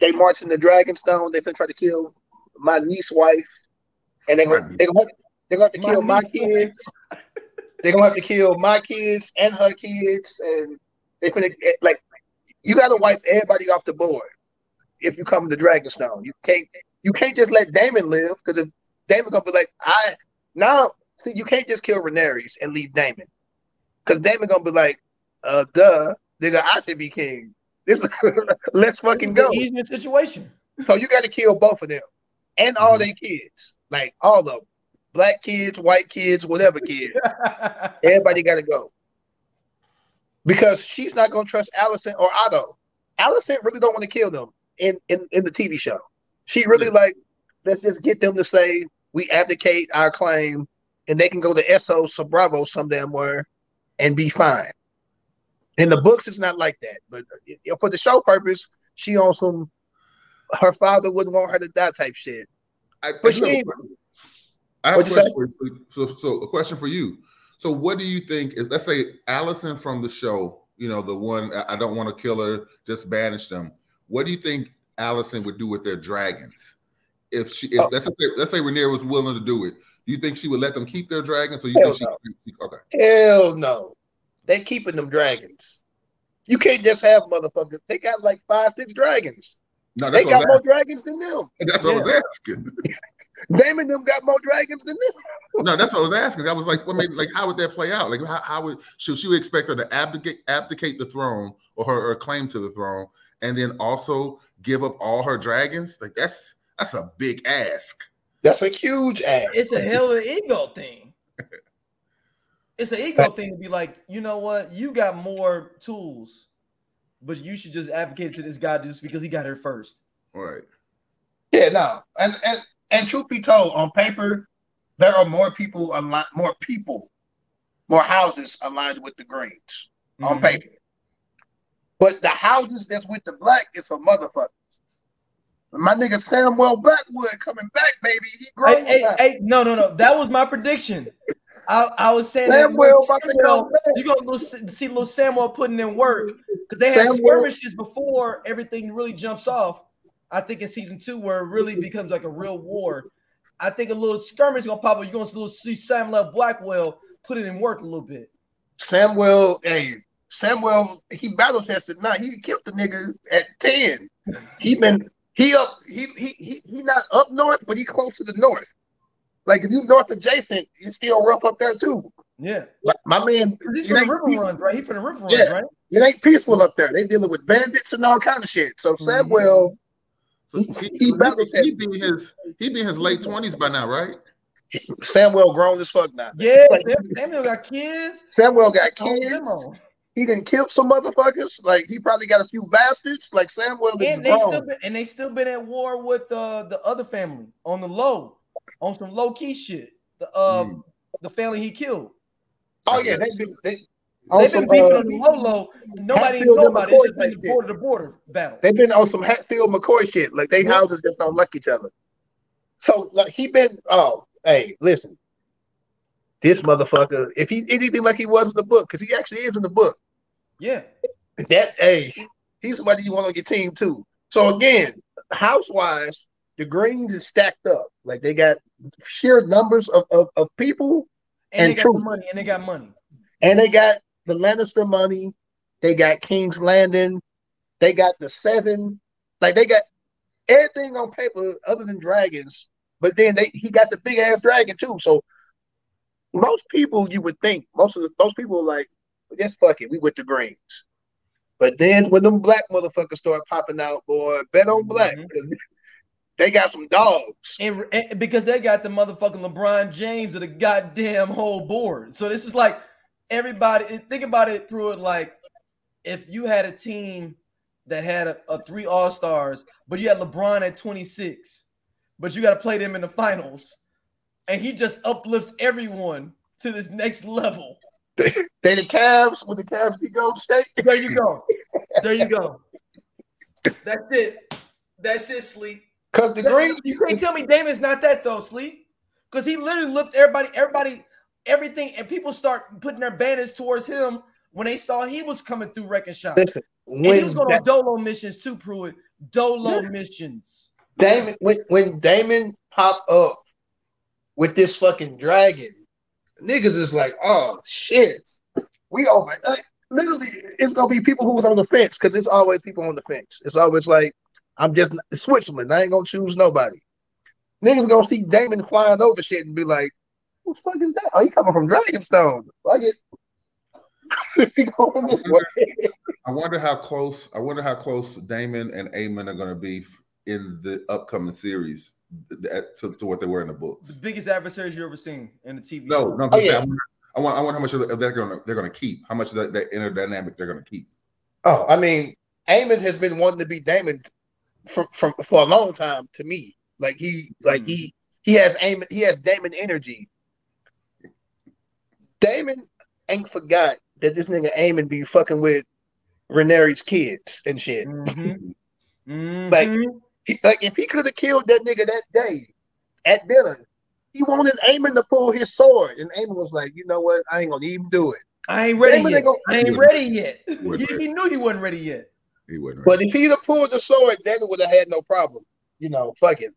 They march in the Dragonstone, they finna try to kill my niece wife, and they My gonna, they gonna have, they're gonna have to My kill my kids. They're gonna have to kill my kids and her kids, and they're gonna eh, like you gotta wipe everybody off the board if you come to Dragonstone. You can't you can't just let Daemon live because if Daemon gonna be like, I now see you can't just kill Rhaenyra and leave Daemon. Cause Daemon gonna be like, uh duh, nigga, I should be king. This [laughs] let's fucking go. It's an easier situation. So you gotta kill both of them and all Mhm. their kids. Like all of them. Black kids, white kids, whatever kids. [laughs] Everybody got to go because she's not going to trust Alicent or Otto. Alicent really don't want to kill them in, in in the TV show. She really like let's just get them to say we abdicate our claim, and they can go to Essos or Bravo some damn where and be fine. In the books, it's not like that, but for the show purpose, she on some her father wouldn't want her to die type shit. I, But I she do have ain't- question. I have a question for you. So, so a question for you. So, what do you think is? Let's say Alicent from the show. You know, the one I don't want to kill her, just banish them. What do you think Alicent would do with their dragons? If she, if Oh. let's say, let's say Rhaenyra was willing to do it, do you think she would let them keep their dragons, or you Hell think she? Okay, Hell no. They keeping them dragons. You can't just have motherfuckers. They got like five, six dragons. no, They that's what, got more dragons than them. [laughs] that's what I was asking. [laughs] Damon them got more dragons than them. [laughs] No, that's what I was asking. I was like, well, maybe, like, how would that play out? Like, how, how would should she expect her to abdicate abdicate the throne or her, her claim to the throne, and then also give up all her dragons? Like, that's that's a big ask. That's a huge ass. It's a hell of an ego thing. [laughs] It's an ego thing to be like, you know what? You got more tools, but you should just advocate to this guy just because he got here first. All right. Yeah, no. And and and truth be told, on paper, there are more people aligned, more people, more houses aligned with the Greens on Mhm. paper. But the houses that's with the black is for motherfuckers. My nigga Samuel Blackwood coming back, baby. He Hey, grown hey, now. hey, no, no, no. That was my prediction. I, I was saying Samuel that Samuel, you're gonna see see little Samuel putting in work because they had Samuel- skirmishes before everything really jumps off. I think in season two, where it really becomes like a real war. I think a little skirmish is gonna pop up. You're gonna see Samuel Blackwell put it in work a little bit. Samuel, hey, Samuel, he battle tested. Now he killed the nigga at 10. He been he up, he he he he not up north, but he close to the north. Like if you north adjacent, it's still rough up there too. Yeah, Like, my man, he's it for the river peaceful, runs, right? He for the river runs, Yeah. right? it ain't peaceful up there. They dealing with bandits and all kind of shit. So Mhm. Samuel, So He- he, he he, battle he, tested. be in his he be in his late twenties by now, right? Samuel grown as fuck now. Yeah, Like, Samuel got kids. Samuel got Hold kids. Them didn't kill some motherfuckers. Like he probably got a few bastards. Like Samuel is And they still been, and they still been at war with uh, the other family on the low, on some low key shit. The uh, Mm. the family he killed. Oh yeah, they've been they, They've been beefing uh, on the low low. Nobody Hatfield know and about it. It's just McCoy been the border to border battle. They've been on some Hatfield McCoy shit. Like they Yeah. houses just don't like each other. So like he been oh hey listen, this motherfucker if he anything like he was in the book because he actually is in the book Yeah, that hey he's somebody you want on your team too. So again, house wise, the Greens is stacked up. Like they got sheer numbers of, of, of people and, And they got the money, and they got money. and they got the Lannister money. They got King's Landing. They got the Seven. Like they got everything on paper other than dragons. But then they he got the big ass dragon too. So most people you would think most of the most people are just fuck it. We with the greens. But then when them black motherfuckers start popping out, boy, bet on black. Mhm. They got some dogs. And, and because they got the motherfucking LeBron James of the goddamn whole board. So this is like everybody think about it, through it Like if you had a team that had a, a three all stars, but you had LeBron at 26, but you got to play them in the finals, and he just uplifts everyone to this next level. [laughs] They the Cavs when the Cavs beat Golden State. There you go. There you go. [laughs] That's it. That's it, sleep. Cause the Greens, You can't tell me Daemon's not that though, sleep. Because he literally lifted everybody, everybody, everything, and people start putting their banners towards him when they saw he was coming through wrecking shop. listen, And he was going Da- on dolo missions too, Pruitt. Dolo missions. Daemon when, when Daemon popped up with this fucking dragon, niggas is like, oh shit, we over. Like, literally, it's gonna be people who was on the fence because it's always people on the fence. It's always like, I'm just Switzerland. I ain't gonna choose nobody. Niggas gonna see Daemon flying over shit and be like, what the fuck is that? Oh, he coming from Dragonstone. Like it. [laughs] he going this way. I wonder how close. I wonder how close Daemon and Aemond are going to be in the upcoming series to, to what they were in the books. The biggest adversaries you've ever seen in the TV. No, show. no. Oh, yeah. I, wonder, I want. I wonder how much of that they're going to they're going to keep. How much of that, that inner dynamic they're going to keep. Oh, I mean, Aemond has been wanting to be Daemon for, for for a long time. To me, like he, like he, he has Aemond he has Daemon energy. Daemon ain't forgot that this nigga Aemond be fucking with Rhaenyra's kids and shit. Mhm. Mhm. [laughs] Like, He, like if he could have killed that nigga that day at dinner, he wanted Aemond to pull his sword, and Aemond was like, you know what, I ain't gonna even do it. I ain't ready Daemon yet. ain't gonna- I ain't ready yet. He, he knew he wasn't ready yet. He wouldn't. But if he'd have pulled the sword, Daemon would have had no problem. You know, fuck it.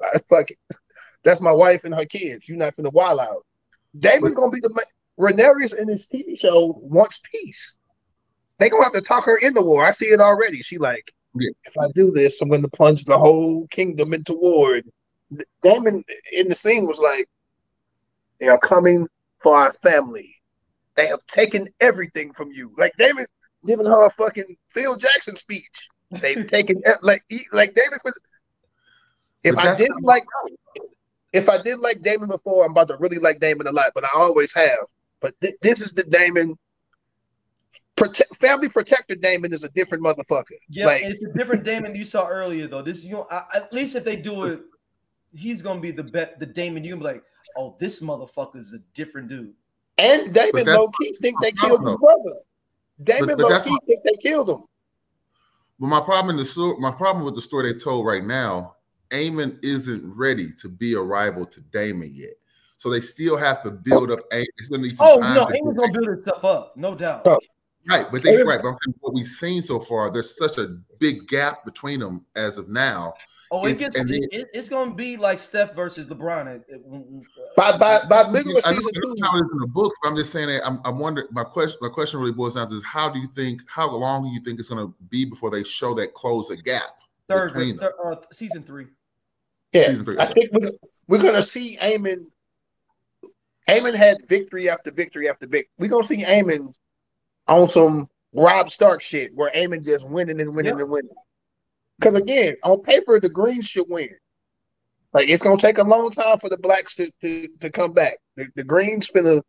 [laughs] fuck it. That's my wife and her kids. You're not finna wild out. Daemon's gonna be the man. Rhaenyra in this TV show wants peace. They gonna have to talk her into war. I see it already. She like, Yeah. if I do this, I'm gonna plunge the whole kingdom into war. Daemon in the scene was like, they are coming for our family. They have taken everything from you. Like Daemon giving her a fucking Phil Jackson speech. They've [laughs] taken like he, like David. was- If I didn't like, if I did like Daemon before, I'm about to really like Daemon a lot. But I always have. But thi- this is the Daemon. Protect, family protector Daemon is a different motherfucker. Yeah, like it's a different Daemon you saw earlier though. This you know, I, at least if they do it, he's gonna be the bet the Daemon you be like, oh, this motherfucker is a different dude. and Daemon But low key think they my killed his brother. Daemon but low key my- think they killed him. But my problem in the story, my problem with the story they told right now, Aemond isn't ready to be a rival to Daemon yet. So they still have to build up. A- It's gonna need some Oh time. no, to Daemon's do gonna build himself up, no doubt. Oh. Right, but they right. But I'm saying what we've seen so far, there's such a big gap between them as of now. Oh, it It's- gets and it, then- it- it's gonna be like Steph versus LeBron. It- it- By by by middle of I know, season I know two, how it is in the books, but I'm just saying that I'm, I'm wondering. My question, my question really boils down to is how do you think, how long do you think it's going to be before they show that close a gap third, between them? third uh, season three. Yeah, Season three, I think we're, we're gonna see Aemond. Aemond had victory after victory after victory. We're gonna see Aemond on some Rob Stark shit where Aemond just winning and winning Yeah. and winning. Because again, on paper, the Greens should win. Like it's gonna take a long time for the blacks to to, to come back. The, the Greens finna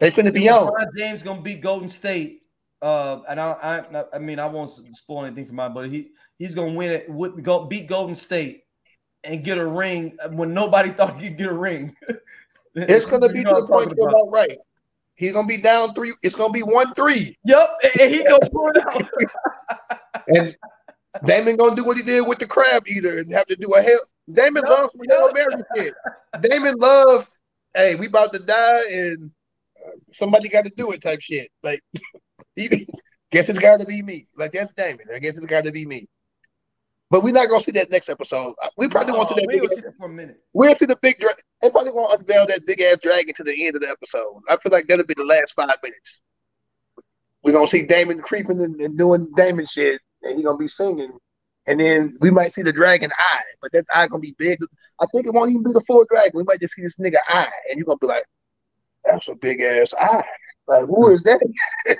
they finna be on. James gonna beat Golden State. Uh, and I, I, I mean, I won't spoil anything for mine, but he he's gonna win it. Would go beat Golden State and get a ring when nobody [laughs] thought he'd get a ring. It's gonna [laughs] be to the point talking where about. about right. He's gonna be down three. It's gonna be one three. Yep, and- he gonna pull it out. [laughs] And Daemon gonna do what he did with the crab eater and have to do a hell. Daemon No, loves Hail Mary shit. Daemon love, hey, we about to die and somebody got to do it type shit. Like, [laughs] he, guess it's got to be me. Like that's Daemon. I guess it's got to be me. But we're not gonna see that next episode. Uh, We probably won't see that. we ain't Big, gonna see for a minute. we'll see the big. Dra- they probably won't unveil that big ass dragon to the end of the episode. I feel like that'll be the last five minutes. We're gonna see Daemon creeping and, and doing Daemon shit, and he's gonna be singing, and then we might see the dragon eye, but that eye gonna be big. I think it won't even be the full dragon. We might just see this nigga eye, and you're gonna be like, That's a big ass eye. Like, who is that? [laughs]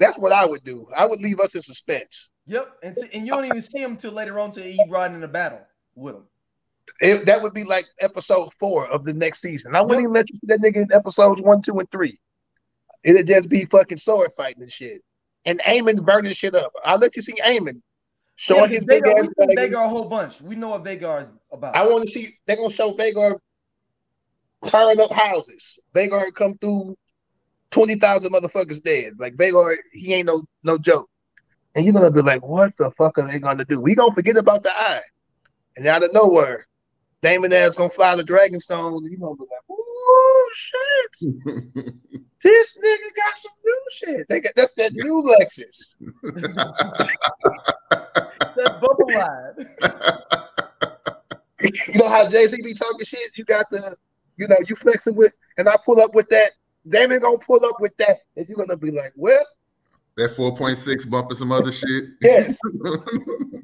That's what I would do. I would leave us in suspense. Yep, and, and you don't even see him till later on till he riding in a battle with him. It, that would be like episode four of the next season. I wouldn't even let you see that nigga in episodes one, two, and three. It'd just be fucking sword fighting and shit. And Aemond burning shit up. I'll let you see Aemond showing Yeah, his big Vhagar, ass we see. Vhagar a whole bunch. We know what Vhagar is about. I want to see they're gonna show Vhagar tearing up houses. Vhagar come through twenty thousand motherfuckers dead. Like Vhagar, he ain't no no joke. And you're gonna be like, what the fuck are they gonna do? We gonna forget about the eye. And out of nowhere, Daemon ass gonna fly the Dragonstone, and you gonna be like, oh shit, [laughs] this nigga got some new shit. They got that's that new Lexus. [laughs] That bubble ride. [laughs] you know how Jay Z be talking shit? You got the, you know, you flexing with, and I pull up with that. Daemon gonna pull up with that, and you're gonna be like, well, that 4.6 bumping some other shit. [laughs] yes.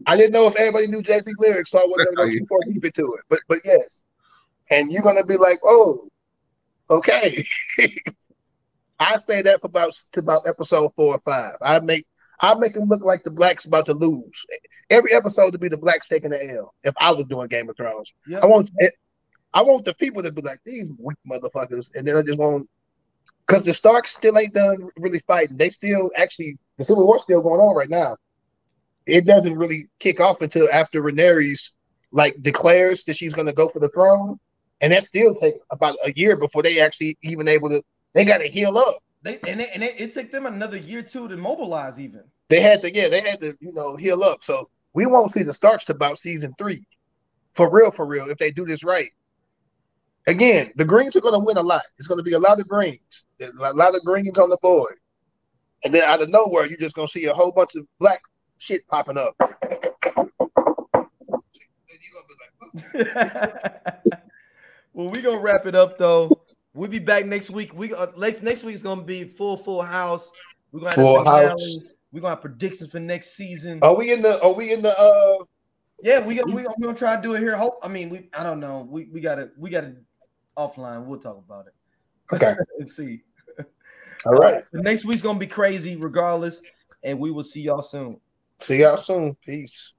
I didn't know if everybody knew Jay Z lyrics, so I wasn't gonna go too far deep into it. But but yes, and you're gonna be like, oh, okay. [laughs] I say that for about to about episode four or five. I make I make them look like the blacks about to lose. Every episode to be the blacks taking the L. If I was doing Game of Thrones, Yep. I want I want the people to be like these weak motherfuckers, and then I just want because the Starks still ain't done really fighting. They still actually the Civil War still going on right now. It doesn't really kick off until after Rhaenyra like declares that she's going to go for the throne, and that still take about a year before they actually even able to. They got to heal up. They and, it, and it, it took them another year too to mobilize even. They had to, yeah, they had to, you know, heal up. So we won't see the Starks to about season three, for real, for real, if they do this right. Again, the Greens are going to win a lot. It's going to be a lot of greens, There's a lot of greens on the board, and then out of nowhere, you're just going to see a whole bunch of black shit popping up. And you're gonna be like, well, we gonna wrap it up though. We'll be back next week. We uh, next next week is gonna be full full house. We're gonna have Full house. We're gonna have predictions for next season. Are we in the? Are we in the? uh Yeah, we we we gonna try to do it here. Hope I mean we I don't know. We we gotta we gotta offline. We'll talk about it Okay. [laughs] Let's see. [laughs] All right. The next week's gonna be crazy regardless, and we will see y'all soon. See y'all soon. Peace.